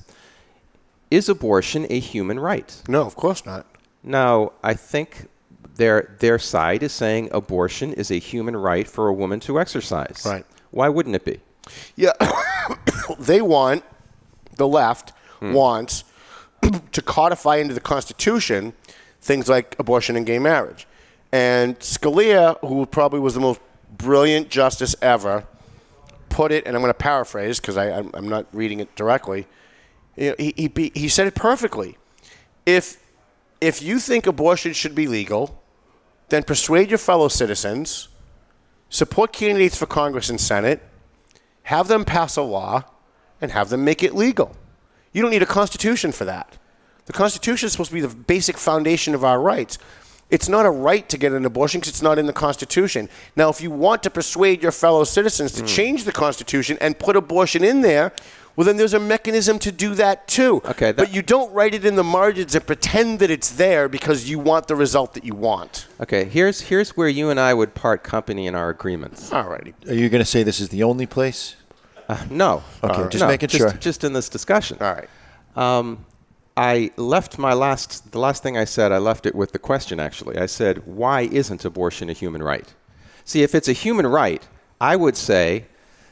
Is abortion a human right? No, of course not. Now, I think their, their side is saying abortion is a human right for a woman to exercise. Right. Why wouldn't it be? Yeah, they want the left hmm. wants to codify into the Constitution things like abortion and gay marriage. And Scalia, who probably was the most brilliant justice ever, put it, and I'm going to paraphrase because I'm, I'm not reading it directly. You know, he, he, he said it perfectly. If if you think abortion should be legal, then persuade your fellow citizens, support candidates for Congress and Senate, have them pass a law, and have them make it legal. You don't need a constitution for that. The Constitution is supposed to be the basic foundation of our rights. It's not a right to get an abortion because it's not in the Constitution. Now, if you want to persuade your fellow citizens to hmm. change the Constitution and put abortion in there, well, then there's a mechanism to do that too. Okay, that- but you don't write it in the margins and pretend that it's there because you want the result that you want. Okay, here's, here's where you and I would part company in our agreements. Alrighty. Are you going to say this is the only place? No. Okay, just No, making just, sure. Just in this discussion. All right. Um, I left my last, the last thing I said, I left it with the question actually. I said, why isn't abortion a human right? See, if it's a human right, I would say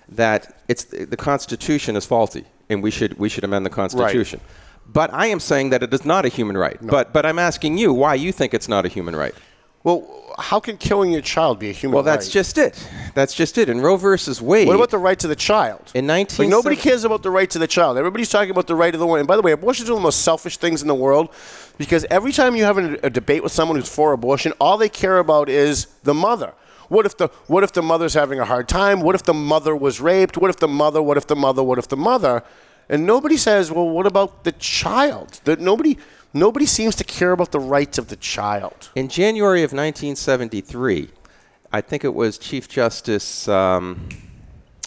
that it's, the Constitution is faulty and we should, we should amend the Constitution. But I am saying that it is not a human right. But, but I'm asking you why you think it's not a human right. Well, how can killing your child be a human Well, that's right? just it. That's just it. In Roe versus Wade, What about the right to the child? In 19 like nobody cares about the right to the child. Everybody's talking about the right of the woman. And by the way, abortion is one of the most selfish things in the world because every time you have a, a debate with someone who's for abortion, all they care about is the mother. What if the what if the mother's having a hard time? What if the mother was raped? What if the mother? What if the mother? What if the mother? And nobody says, well, what about the child? That nobody nobody seems to care about the rights of the child. In January of 1973, I think it was Chief Justice, um,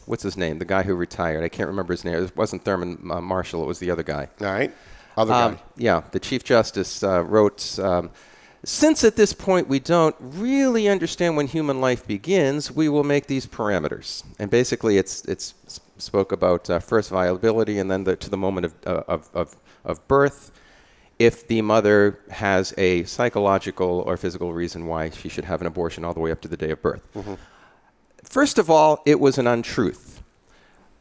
what's his name? The guy who retired. I can't remember his name. It wasn't Thurman uh, Marshall, it was the other guy. All right, other Um, guy. yeah, the Chief Justice uh, wrote um, Since at this point we don't really understand when human life begins, we will make these parameters. And basically, it's, it's spoke about uh, first viability and then the, to the moment of, uh, of, of, of birth. If the mother has a psychological or physical reason why she should have an abortion all the way up to the day of birth. Mm-hmm. First of all, it was an untruth.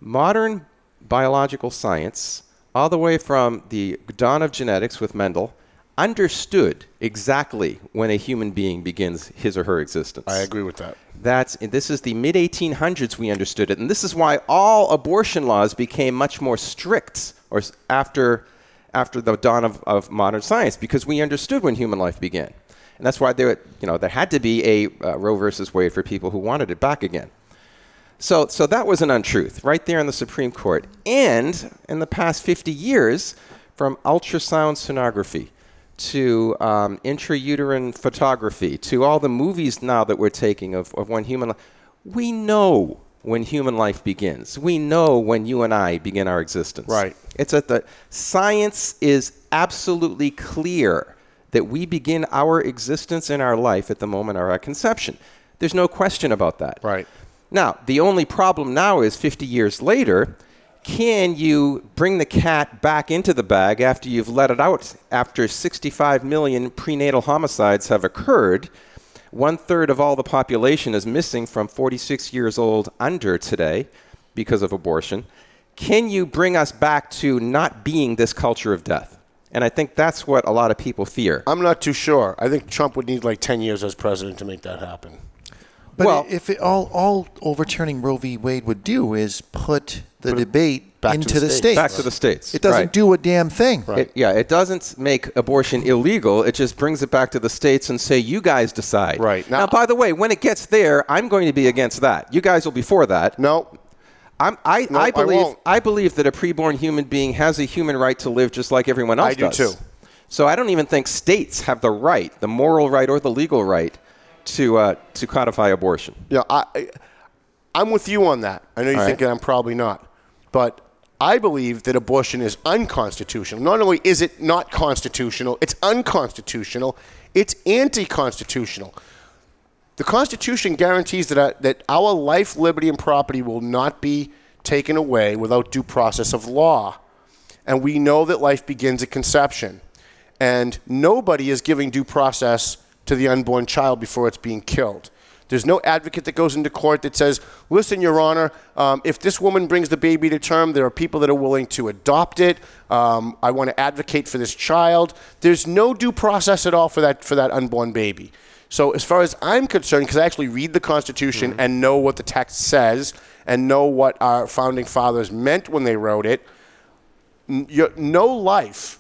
Modern biological science, all the way from the dawn of genetics with Mendel, understood exactly when a human being begins his or her existence. I agree with that. That's this is the mid 1800s we understood it, and this is why all abortion laws became much more strict, or after after the dawn of, of modern science, because we understood when human life began, and that's why there you know there had to be a uh, Roe versus Wade for people who wanted it back again. So, so that was an untruth right there in the Supreme Court. And in the past 50 years, from ultrasound sonography to um, intrauterine photography to all the movies now that we're taking of, of when human life, we know when human life begins. We know when you and I begin our existence. Right. It's at the science is absolutely clear that we begin our existence in our life at the moment of our conception. There's no question about that. Right. Now, the only problem now is 50 years later, can you bring the cat back into the bag after you've let it out after 65 million prenatal homicides have occurred? One third of all the population is missing from 46 years old under today because of abortion. Can you bring us back to not being this culture of death? And I think that's what a lot of people fear. I'm not too sure. I think Trump would need like 10 years as president to make that happen. But Well- if it, all all overturning Roe v. Wade would do is put the Put debate back into the the states. states. Back to the states. It doesn't Right. do a damn thing. It, yeah, it doesn't make abortion illegal. It just brings it back to the states and say, you guys decide. Right. Now, Now- by the way, when it gets there, I'm going to be against that. You guys will be for that. No, I'm, I, No, I I believe won't. I, believe that a preborn human being has a human right to live just like everyone else I do too. So I don't even think states have the right, the moral right or the legal right, to uh, to codify abortion. Yeah, I, I, I'm with you on that. I know you All think right. that I'm probably not, but I believe that abortion is unconstitutional. Not only is it not constitutional, it's unconstitutional. It's anti-constitutional. The Constitution guarantees that our, that our life, liberty, and property will not be taken away without due process of law. And we know that life begins at conception. And nobody is giving due process to the unborn child before it's being killed. There's no advocate that goes into court that says, listen, Your Honor, um, if this woman brings the baby to term, there are people that are willing to adopt it. Um, I want to advocate for this child. There's no due process at all for that, for that unborn baby. So, as far as I'm concerned, because I actually read the Constitution and know what the text says and know what our founding fathers meant when they wrote it, no life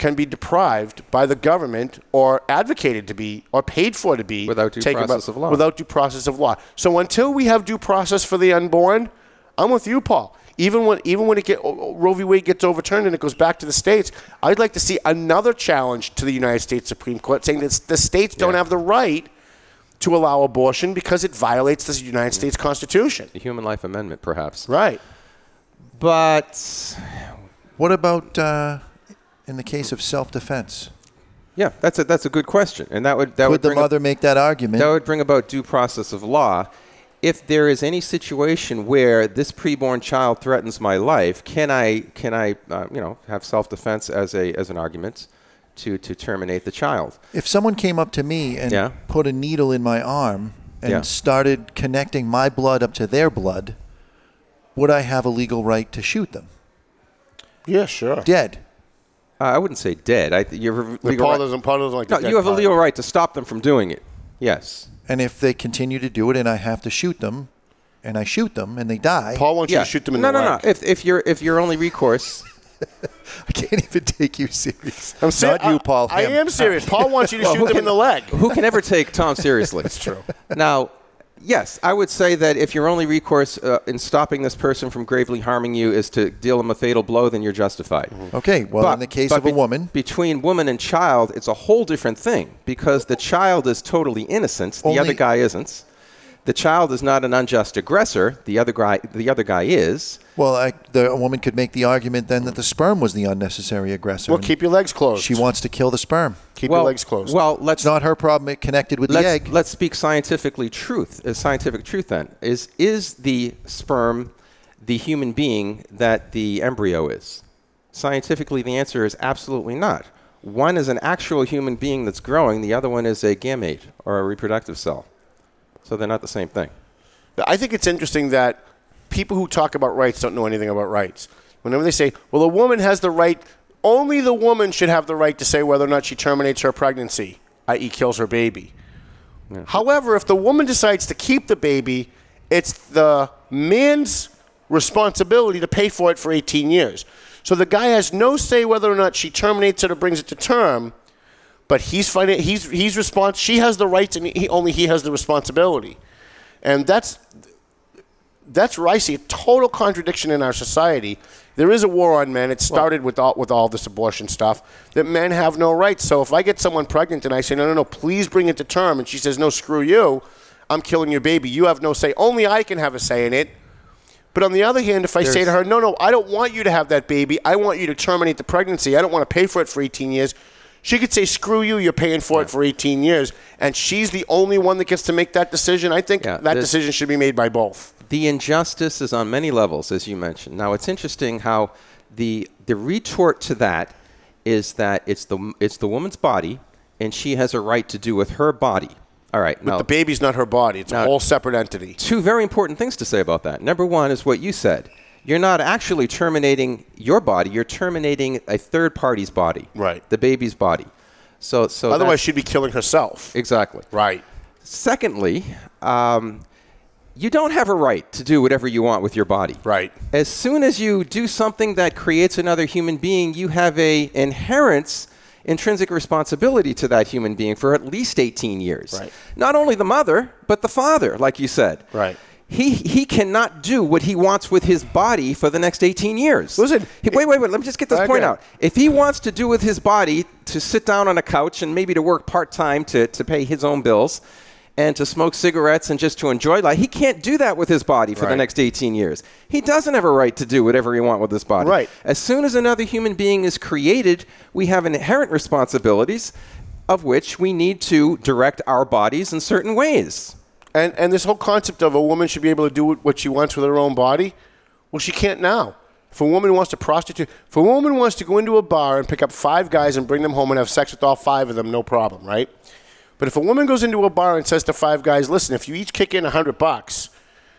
can be deprived by the government or advocated to be or paid for to be Without due taken by- process of law. Without due process of law. So until we have due process for the unborn, I'm with you, Paul. Even when even when it get Roe v. Wade gets overturned and it goes back to the states, I'd like to see another challenge to the United States Supreme Court saying that the states don't Yeah. have the right to allow abortion because it violates the United States Constitution. The Human Life Amendment, perhaps. Right. But What about uh, in the case of self-defense? yeah, that's a that's a good question, and that would that would the bring up- mother make that argument? That would bring about due process of law. If there is any situation where this preborn child threatens my life, can I can I uh, you know have self-defense as a as an argument to to terminate the child? if someone came up to me and Yeah. put a needle in my arm and Yeah. started connecting my blood up to their blood, would I have a legal right to shoot them? Yeah, sure. Dead. Uh, I wouldn't say dead. I you have a The legal Paul right- doesn't, Paul doesn't like No, you have a legal right to stop them from doing it. Yes. And if they continue to do it and I have to shoot them, and I shoot them and they die, Paul wants you to shoot them in no, the no, leg. no. If, if your if your only recourse, I can't even take you serious. I'm ser- Not you, I- Paul. I, him. am serious. Paul wants you to Well, shoot who them in the leg. who can ever take Tom seriously? That's true. Now, yes, I would say that if your only recourse uh, in stopping this person from gravely harming you is to deal him a fatal blow, then you're justified. Mm-hmm. Okay, well, in the case of a be- woman, between woman and child, it's a whole different thing because the child is totally innocent. The Only- other guy isn't. The child is not an unjust aggressor. The other guy, the other guy is. well, I, the, a woman could make the argument then that the sperm was the unnecessary aggressor. Well, keep your legs closed. She wants to kill the sperm. keep well, your legs closed. Well, let's It's not her problem. It connected with let's, the egg. let's speak scientifically truth uh, scientific truth then is is the sperm the human being that the embryo is scientifically the answer is absolutely not one is an actual human being that's growing the other one is a gamete or a reproductive cell so they're not the same thing I think it's interesting that people who talk about rights don't know anything about rights. Whenever they say, well, a woman has the right, only the woman should have the right to say whether or not she terminates her pregnancy, i.e., kills her baby. However, if the woman decides to keep the baby, it's the man's responsibility to pay for it for 18 years. So the guy has no say whether or not she terminates it or brings it to term, but he's fighting, he's he's respons- she has the rights and he, only he has the responsibility. And that's that's where I see a total contradiction in our society. There is a war on men. It started with all with all this abortion stuff. That men have no rights. So if I get someone pregnant and I say, no, no, no, please bring it to term, and she says, no, screw you, I'm killing your baby. You have no say. Only I can have a say in it. But on the other hand, if I say to her, no, no, I don't want you to have that baby. I want you to terminate the pregnancy. I don't want to pay for it for 18 years. She could say, screw you, you're paying for it for 18 years. And she's the only one that gets to make that decision. I think Yeah, that decision should be made by both. the injustice is on many levels, as you mentioned. Now, it's interesting how the the retort to that is that it's the it's the woman's body, and she has a right to do with her body. All right, now The baby's not her body. It's a whole separate entity. two very important things to say about that. Number one is what you said. You're not actually terminating your body. You're terminating a third party's body. Right. The baby's body. So so Otherwise, she'd be killing herself. exactly. Right. Secondly, um, you don't have a right to do whatever you want with your body. Right. As soon as you do something that creates another human being, you have a inherent intrinsic responsibility to that human being for at least 18 years. Right. Not only the mother, but the father, like you said. Right. He, he cannot do what he wants with his body for the next 18 years. Listen, He- wait, wait, wait. Let me just get this Okay. point out. If he wants to do with his body to sit down on a couch and maybe to work part time to, to pay his own bills and to smoke cigarettes and just to enjoy life, he can't do that with his body for the next 18 years. He doesn't have a right to do whatever he wants with his body. Right. As soon as another human being is created, we have inherent responsibilities of which we need to direct our bodies in certain ways. And and this whole concept of a woman should be able to do what she wants with her own body, well, she can't now. If a woman wants to prostitute, if a woman wants to go into a bar and pick up five guys and bring them home and have sex with all five of them, no problem, right? But if a woman goes into a bar and says to five guys, "Listen, if you each kick in a hundred bucks,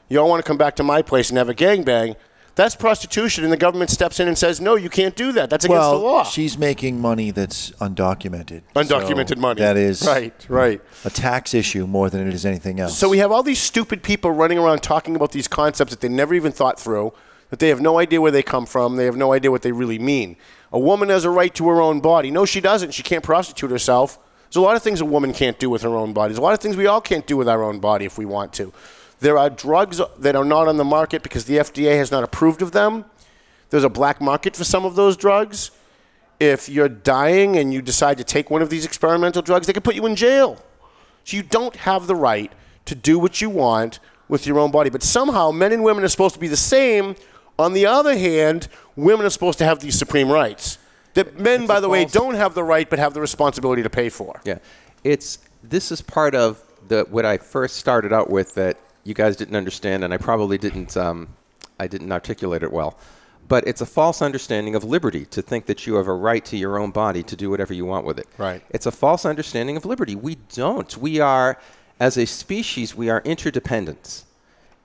you all want to come back to my place and have a gangbang," that's prostitution, and the government steps in and says, "No, you can't do that. That's against well, the law." she's making money that's undocumented. Undocumented So money. That is right, right. a tax issue more than it is anything else. So we have all these stupid people running around talking about these concepts that they never even thought through, that they have no idea where they come from, they have no idea what they really mean. A woman has a right to her own body. No, she doesn't. She can't prostitute herself. There's a lot of things a woman can't do with her own body. There's a lot of things we all can't do with our own body if we want to. There are drugs that are not on the market because the FDA has not approved of them. There's a black market for some of those drugs. If you're dying and you decide to take one of these experimental drugs, they could put you in jail. So you don't have the right to do what you want with your own body. But somehow men and women are supposed to be the same. On the other hand, women are supposed to have these supreme rights. That men, by a the way, don't have the right but have the responsibility to pay for. Yeah, it's this is part of the what I first started out with that you guys didn't understand, and I probably didn't um, I didn't articulate it well. But it's a false understanding of liberty to think that you have a right to your own body to do whatever you want with it. Right. It's a false understanding of liberty. We don't. We are, as a species, we are interdependent.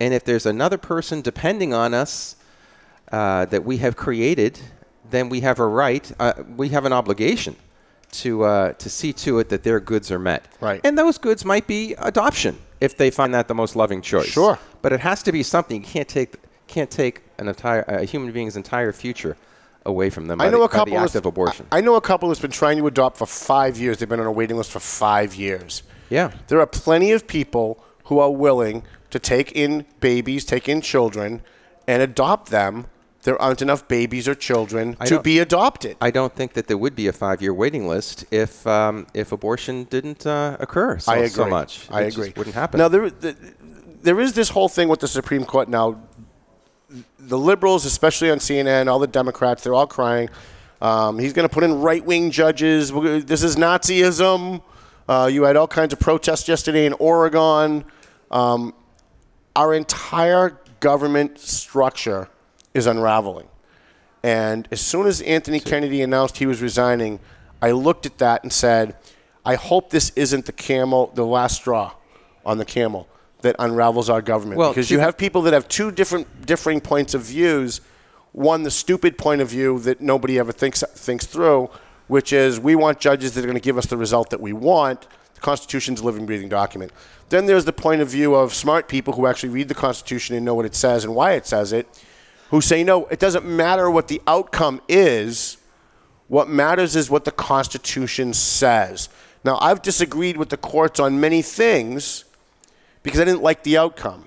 And if there's another person depending on us uh, that we have created, then we have a right, uh, we have an obligation to uh, to see to it that their goods are met. Right. And those goods might be adoption if they find that the most loving choice. Sure. But it has to be something you can't take can't take an entire a human being's entire future away from them I know the, a couple of abortion. I I know a couple that's been trying to adopt for five years. They've been on a waiting list for five years. Yeah. There are plenty of people who are willing to take in babies, take in children, and adopt them. There aren't enough babies or children I to be adopted. I don't think that there would be a five-year waiting list if um, if abortion didn't uh, occur so, I agree. so much. I It just agree. wouldn't happen. Now there, the, there is this whole thing with the Supreme Court now. The liberals, especially on CNN, all the Democrats, they're all crying. Um, he's going to put in right-wing judges. This is Nazism. Uh, you had all kinds of protests yesterday in Oregon. Um, our entire government structure is unraveling. And as soon as Anthony Kennedy announced he was resigning, I looked at that and said, I hope this isn't the camel, the last straw on the camel that unravels our government. Well, because you have people that have two different differing points of views. One, the stupid point of view that nobody ever thinks thinks through, which is we want judges that are going to give us the result that we want. The Constitution's a living, breathing document. Then there's the point of view of smart people who actually read the Constitution and know what it says and why it says it, who say, no, it doesn't matter what the outcome is. What matters is what the Constitution says. Now, I've disagreed with the courts on many things because I didn't like the outcome.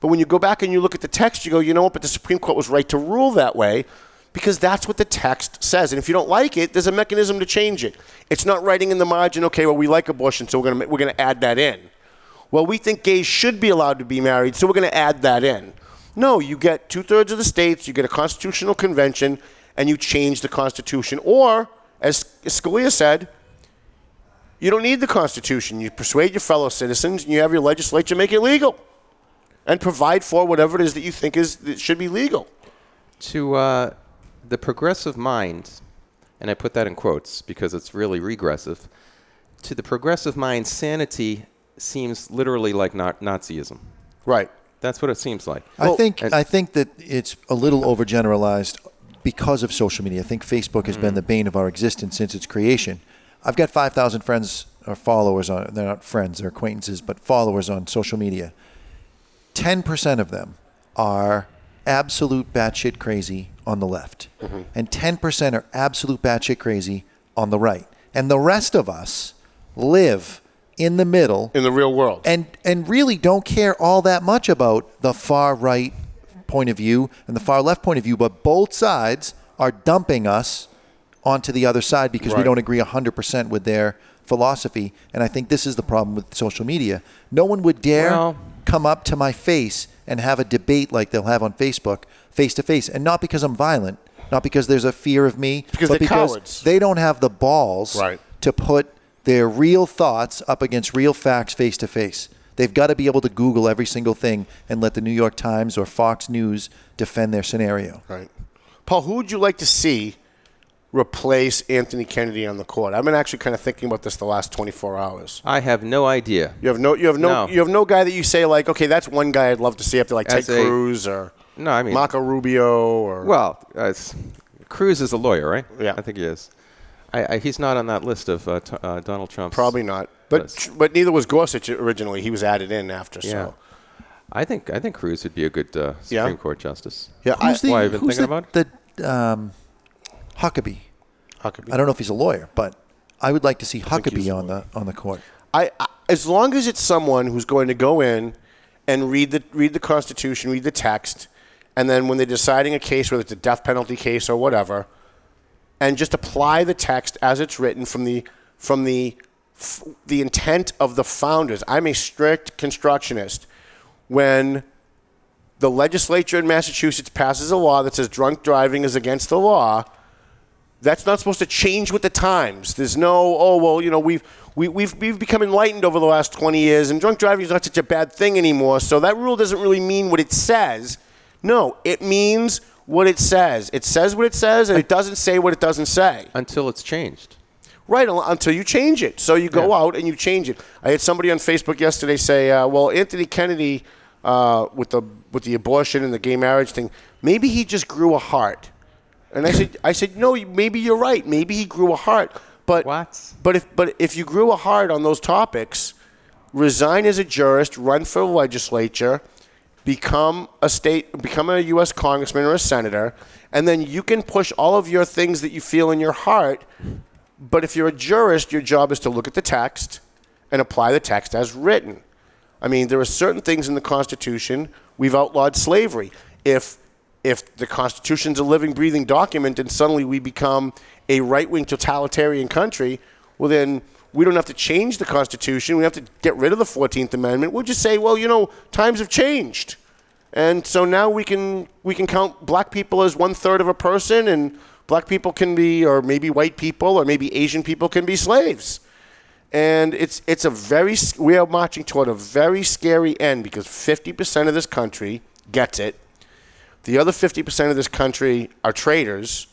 But when you go back and you look at the text, you go, you know what? But the Supreme Court was right to rule that way because that's what the text says. And if you don't like it, there's a mechanism to change it. It's not writing in the margin, okay, well, we like abortion, so we're going to we're going to add that in. Well, we think gays should be allowed to be married, so we're going to add that in. No, you get two thirds of the states, you get a constitutional convention, and you change the Constitution. Or, as Scalia said, you don't need the Constitution. You persuade your fellow citizens, and you have your legislature make it legal, and provide for whatever it is that you think is that should be legal. to uh, the progressive mind, and I put that in quotes because it's really regressive, to the progressive mind, sanity seems literally like na- Nazism. Right. That's what it seems like. I think and- I think that it's a little overgeneralized because of social media. I think Facebook has been mm. the bane of our existence since its creation. I've got 5,000 friends or followers on they're not friends, they're acquaintances, but followers on social media. 10% of them are absolute batshit crazy on the left. Mm-hmm. And 10% are absolute batshit crazy on the right. And the rest of us live in the middle In the real world. and and really don't care all that much about the far right point of view and the far left point of view, but both sides are dumping us onto the other side because we don't agree 100% with their philosophy. And I think this is the problem with social media. No one would dare Well- come up to my face and have a debate like they'll have on Facebook, face to face, and not because I'm violent, not because there's a fear of me, Because but they're because cowards. they don't have the balls Right. to put their real thoughts up against real facts face to face. They've got to be able to Google every single thing and let the New York Times or Fox News defend their scenario. Right. Paul, who would you like to see replace Anthony Kennedy on the court? I've been actually kind of thinking about this the last 24 hours. I have no idea. You have no, you have no, No. you have no guy that you say like, okay, that's one guy I'd love to see after like As Ted a- Cruz or No, I mean- Marco Rubio or Well, uh, Cruz is a lawyer, right? Yeah. I think he is. I, I, he's not on that list of uh, t- uh, Donald Trump's. probably not. But list. but neither was Gorsuch originally. He was added in after. Yeah. So I think I think Cruz would be a good uh, Yeah? Supreme Court justice. yeah, I, Who's the, Why, I've been who's thinking the, about the um, Huckabee? Huckabee. I don't know if he's a lawyer, but I would like to see think he's Huckabee on the on the court. I, I as long as it's someone who's going to go in and read the read the Constitution, read the text, and then when they're deciding a case, whether it's a death penalty case or whatever, and just apply the text as it's written from the from the f- the intent of the founders. I'm a strict constructionist. When the legislature in Massachusetts passes a law that says drunk driving is against the law, that's not supposed to change with the times. There's no, oh well, you know, we've we, we've we've become enlightened over the last 20 years, and drunk driving is not such a bad thing anymore. So that rule doesn't really mean what it says. No, it means what it says. It says what it says, and it doesn't say what it doesn't say. Until it's changed. Right until you change it. So you go Yeah. out and you change it. I had somebody on Facebook yesterday say, uh, "Well, Anthony Kennedy, uh, with the with the abortion and the gay marriage thing, maybe he just grew a heart." And I said, "I said no. Maybe you're right. Maybe he grew a heart, But What? But if but if you grew a heart on those topics, resign as a jurist, run for legislature, become a state, become a U.S. congressman or a senator, and then you can push all of your things that you feel in your heart. But if you're a jurist, your job is to look at the text and apply the text as written. I mean, there are certain things in the Constitution. We've outlawed slavery. If if the Constitution's a living, breathing document, and suddenly we become a right-wing totalitarian country, well, then we don't have to change the Constitution. We have to get rid of the Fourteenth Amendment. We'll just say, well, you know, times have changed, and so now we can we can count black people as one third of a person, and black people can be, or maybe white people, or maybe Asian people can be slaves and it's it's a very we are marching toward a very scary end because 50% of this country gets it. The other 50% of this country are traitors.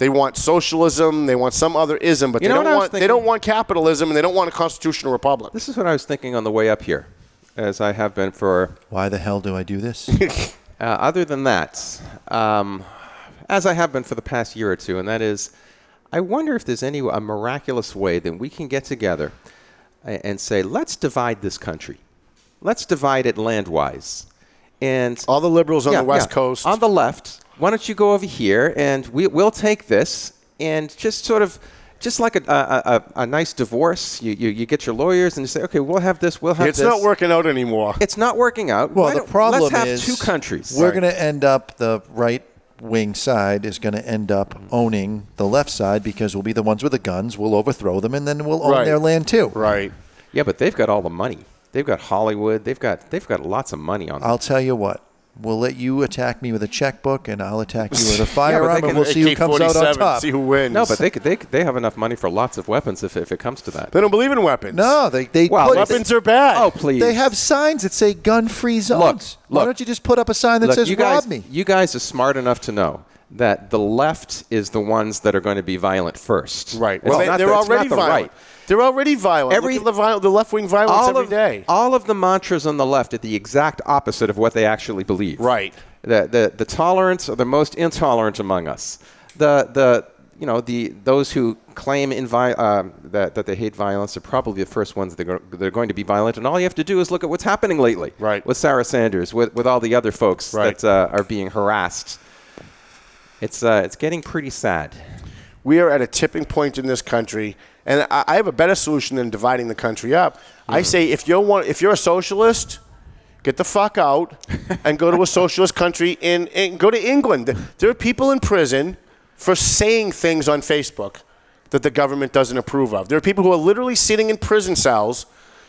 They want socialism, they want some other ism, but You they don't what I want they don't want capitalism and they don't want a constitutional republic. This is what I was thinking on the way up here, as I have been for Why the hell do I do this? Uh, other than that, um, as I have been for the past year or two, and that is, I wonder if there's any a miraculous way that we can get together and say, let's divide this country. Let's divide it land-wise. And All the liberals on Yeah, the West yeah. Coast. on the left, why don't you go over here and we, we'll take this and just sort of. Just like a, a, a, a nice divorce, you, you, you get your lawyers and you say, okay, we'll have this, we'll have it's this. It's not working out anymore. It's not working out. Well, Why the don't- problem let's have is two countries. We're going to end up the right wing side is going to end up mm-hmm. owning the left side because we'll be the ones with the guns. We'll overthrow them, and then we'll own Right. their land too. right. Yeah, but they've got all the money. They've got Hollywood. They've got they've got lots of money on them. I'll tell you what. We'll let you attack me with a checkbook, and I'll attack you with a firearm, can- and we'll see who comes out on top. See who wins. no, but they could, they could- they have enough money for lots of weapons if, if it comes to that. they don't believe in weapons. No, they they Well, put, weapons are bad. Oh please! They have signs that say gun-free zones. Why look. don't you just put up a sign that Look, says you guys, "Rob me"? You guys are smart enough to know that the left is the ones that are going to be violent first. Right. It's Well, they, not they're the- it's not already the violent. right. They're already violent. Every- Look at the, viol- the left wing violence all every of, day. all of the mantras on the left are the exact opposite of what they actually believe. Right. The the, the tolerance are the most intolerant among us. The the you know the those who claim invi- um, that that they hate violence are probably the first ones that are, that are going to be violent. And all you have to do is look at what's happening lately. Right. With Sarah Sanders, with with all the other folks Right. that uh, are being harassed. It's uh, it's getting pretty sad. we are at a tipping point in this country, and I, I have a better solution than dividing the country up. I say if you're one, if you're a socialist, get the fuck out and go to a socialist country in, in go to England. There are people in prison for saying things on Facebook that the government doesn't approve of. There are people who are literally sitting in prison cells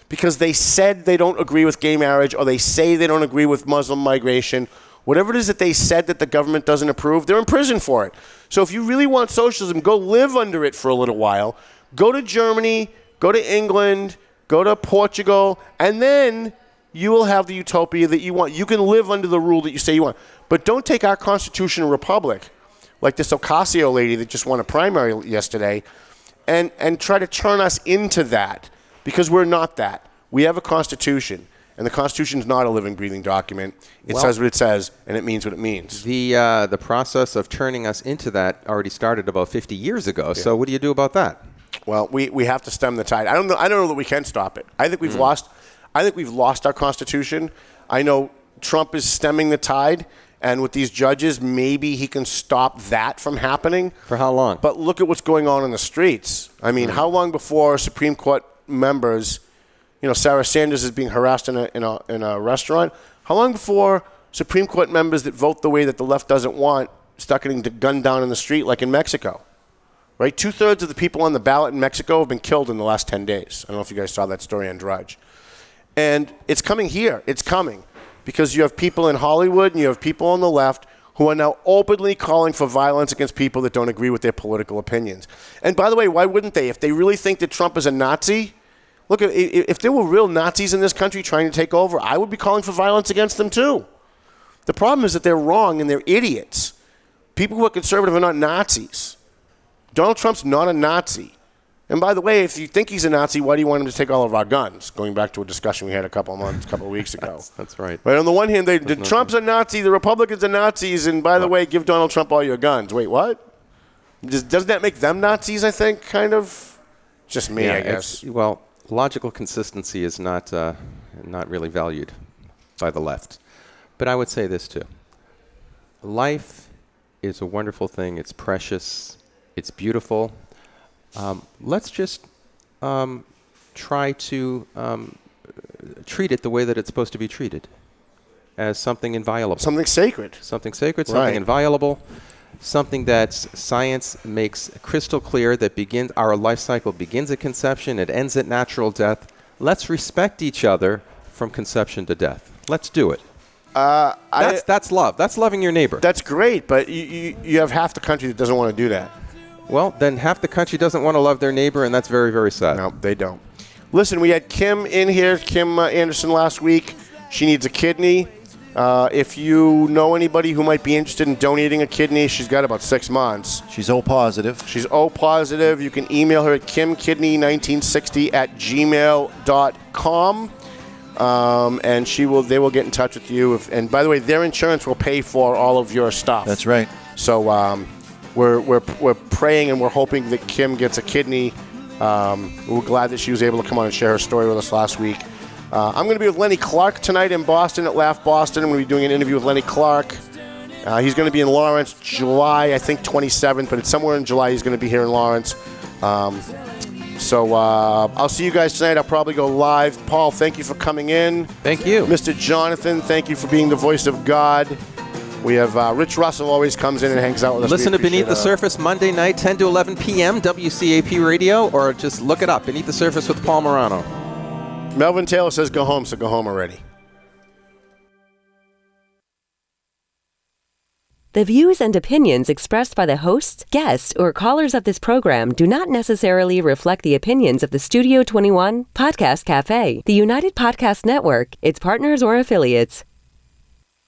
because they said they don't agree with gay marriage or they say they don't agree with Muslim migration. Whatever it is that they said that the government doesn't approve, they're in prison for it. So if you really want socialism, go live under it for a little while. Go to Germany, go to England, go to Portugal, and then you will have the utopia that you want. You can live under the rule that you say you want. But don't take our constitutional republic, like this Ocasio lady that just won a primary yesterday, and, and try to turn us into that because we're not that. We have a constitution, and the constitution is not a living, breathing document. It Well- says what it says, and it means what it means. The uh, the process of turning us into that already started about 50 years ago. So what do you do about that? Well, we, we have to stem the tide. I don't know. I don't know that we can stop it. I think we've mm. lost. I think we've lost our constitution. I know Trump is stemming the tide, and with these judges, maybe he can stop that from happening. For how long? But look at what's going on in the streets. I mean, mm. how long before Supreme Court members, you know, Sarah Sanders is being harassed in a, in a, in a restaurant? How long before Supreme Court members that vote the way that the left doesn't want start getting gunned down in the street like in Mexico? Right? Two thirds of the people on the ballot in Mexico have been killed in the last 10 days. I don't know if you guys saw that story on Drudge. And it's coming here. It's coming because you have people in Hollywood and you have people on the left who are now openly calling for violence against people that don't agree with their political opinions. And by the way, why wouldn't they? If they really think that Trump is a Nazi, look, if there were real Nazis in this country trying to take over, I would be calling for violence against them too. The problem is that they're wrong and they're idiots. People who are conservative are not Nazis. Donald Trump's not a Nazi. And by the way, if you think he's a Nazi, why do you want him to take all of our guns? Going back to a discussion we had a couple of months, a couple of weeks ago. That's right. Right. On the one hand, they, the Trump's a Nazi, the Republicans are Nazis, and by the way, give Donald Trump all your guns. Wait, what? Does, doesn't that make them Nazis? I think, kind of. Just me, Yeah, I guess. Well, logical consistency is not uh, not really valued by the left. But I would say this too: life is a wonderful thing. It's precious. It's beautiful. Um, let's just um, try to um, treat it the way that it's supposed to be treated, as something inviolable, Something sacred. something sacred, something Right. inviolable, something that science makes crystal clear that begins our life cycle begins at conception, it ends at natural death. Let's respect each other from conception to death. Let's do it. Uh, I, That's that's love. That's loving your neighbor. that's great, but you, you, you have half the country that doesn't want to do that. Well, then half the country doesn't want to love their neighbor, and that's very very sad. No, they don't. Listen, we had Kim in here, Kim uh, Anderson last week. She needs a kidney. Uh, if you know anybody who might be interested in donating a kidney, she's got about six months. She's O positive. She's O positive. You can email her at kimkidney1960 at gmail.com. Um, and she will. They will get in touch with you. If, and by the way, their insurance will pay for all of your stuff. That's right. So um, we're, we're, we're praying and we're hoping that Kim gets a kidney. Um, we're glad that she was able to come on and share her story with us last week. Uh, I'm going to be with Lenny Clarke tonight in Boston at Laugh Boston. I'm going to be doing an interview with Lenny Clarke. Uh, he's going to be in Lawrence July, I think 27th, but it's somewhere in July he's going to be here in Lawrence. Um, so uh, I'll see you guys tonight. I'll probably go live. Paul, thank you for coming in. Thank you. Mr. Jonathan, thank you for being the voice of God. We have uh, Rich Russell always comes in and hangs out with us. We Listen to Beneath the appreciate, uh, Surface Monday night, 10 to 11 p.m. WCAP Radio, or just look it up, Beneath the Surface with Paul Morano. Melvin Taylor says go home, so go home already. The views and opinions expressed by the hosts, guests, or callers of this program do not necessarily reflect the opinions of the Studio 21 Podcast Cafe, the United Podcast Network, its partners, or affiliates.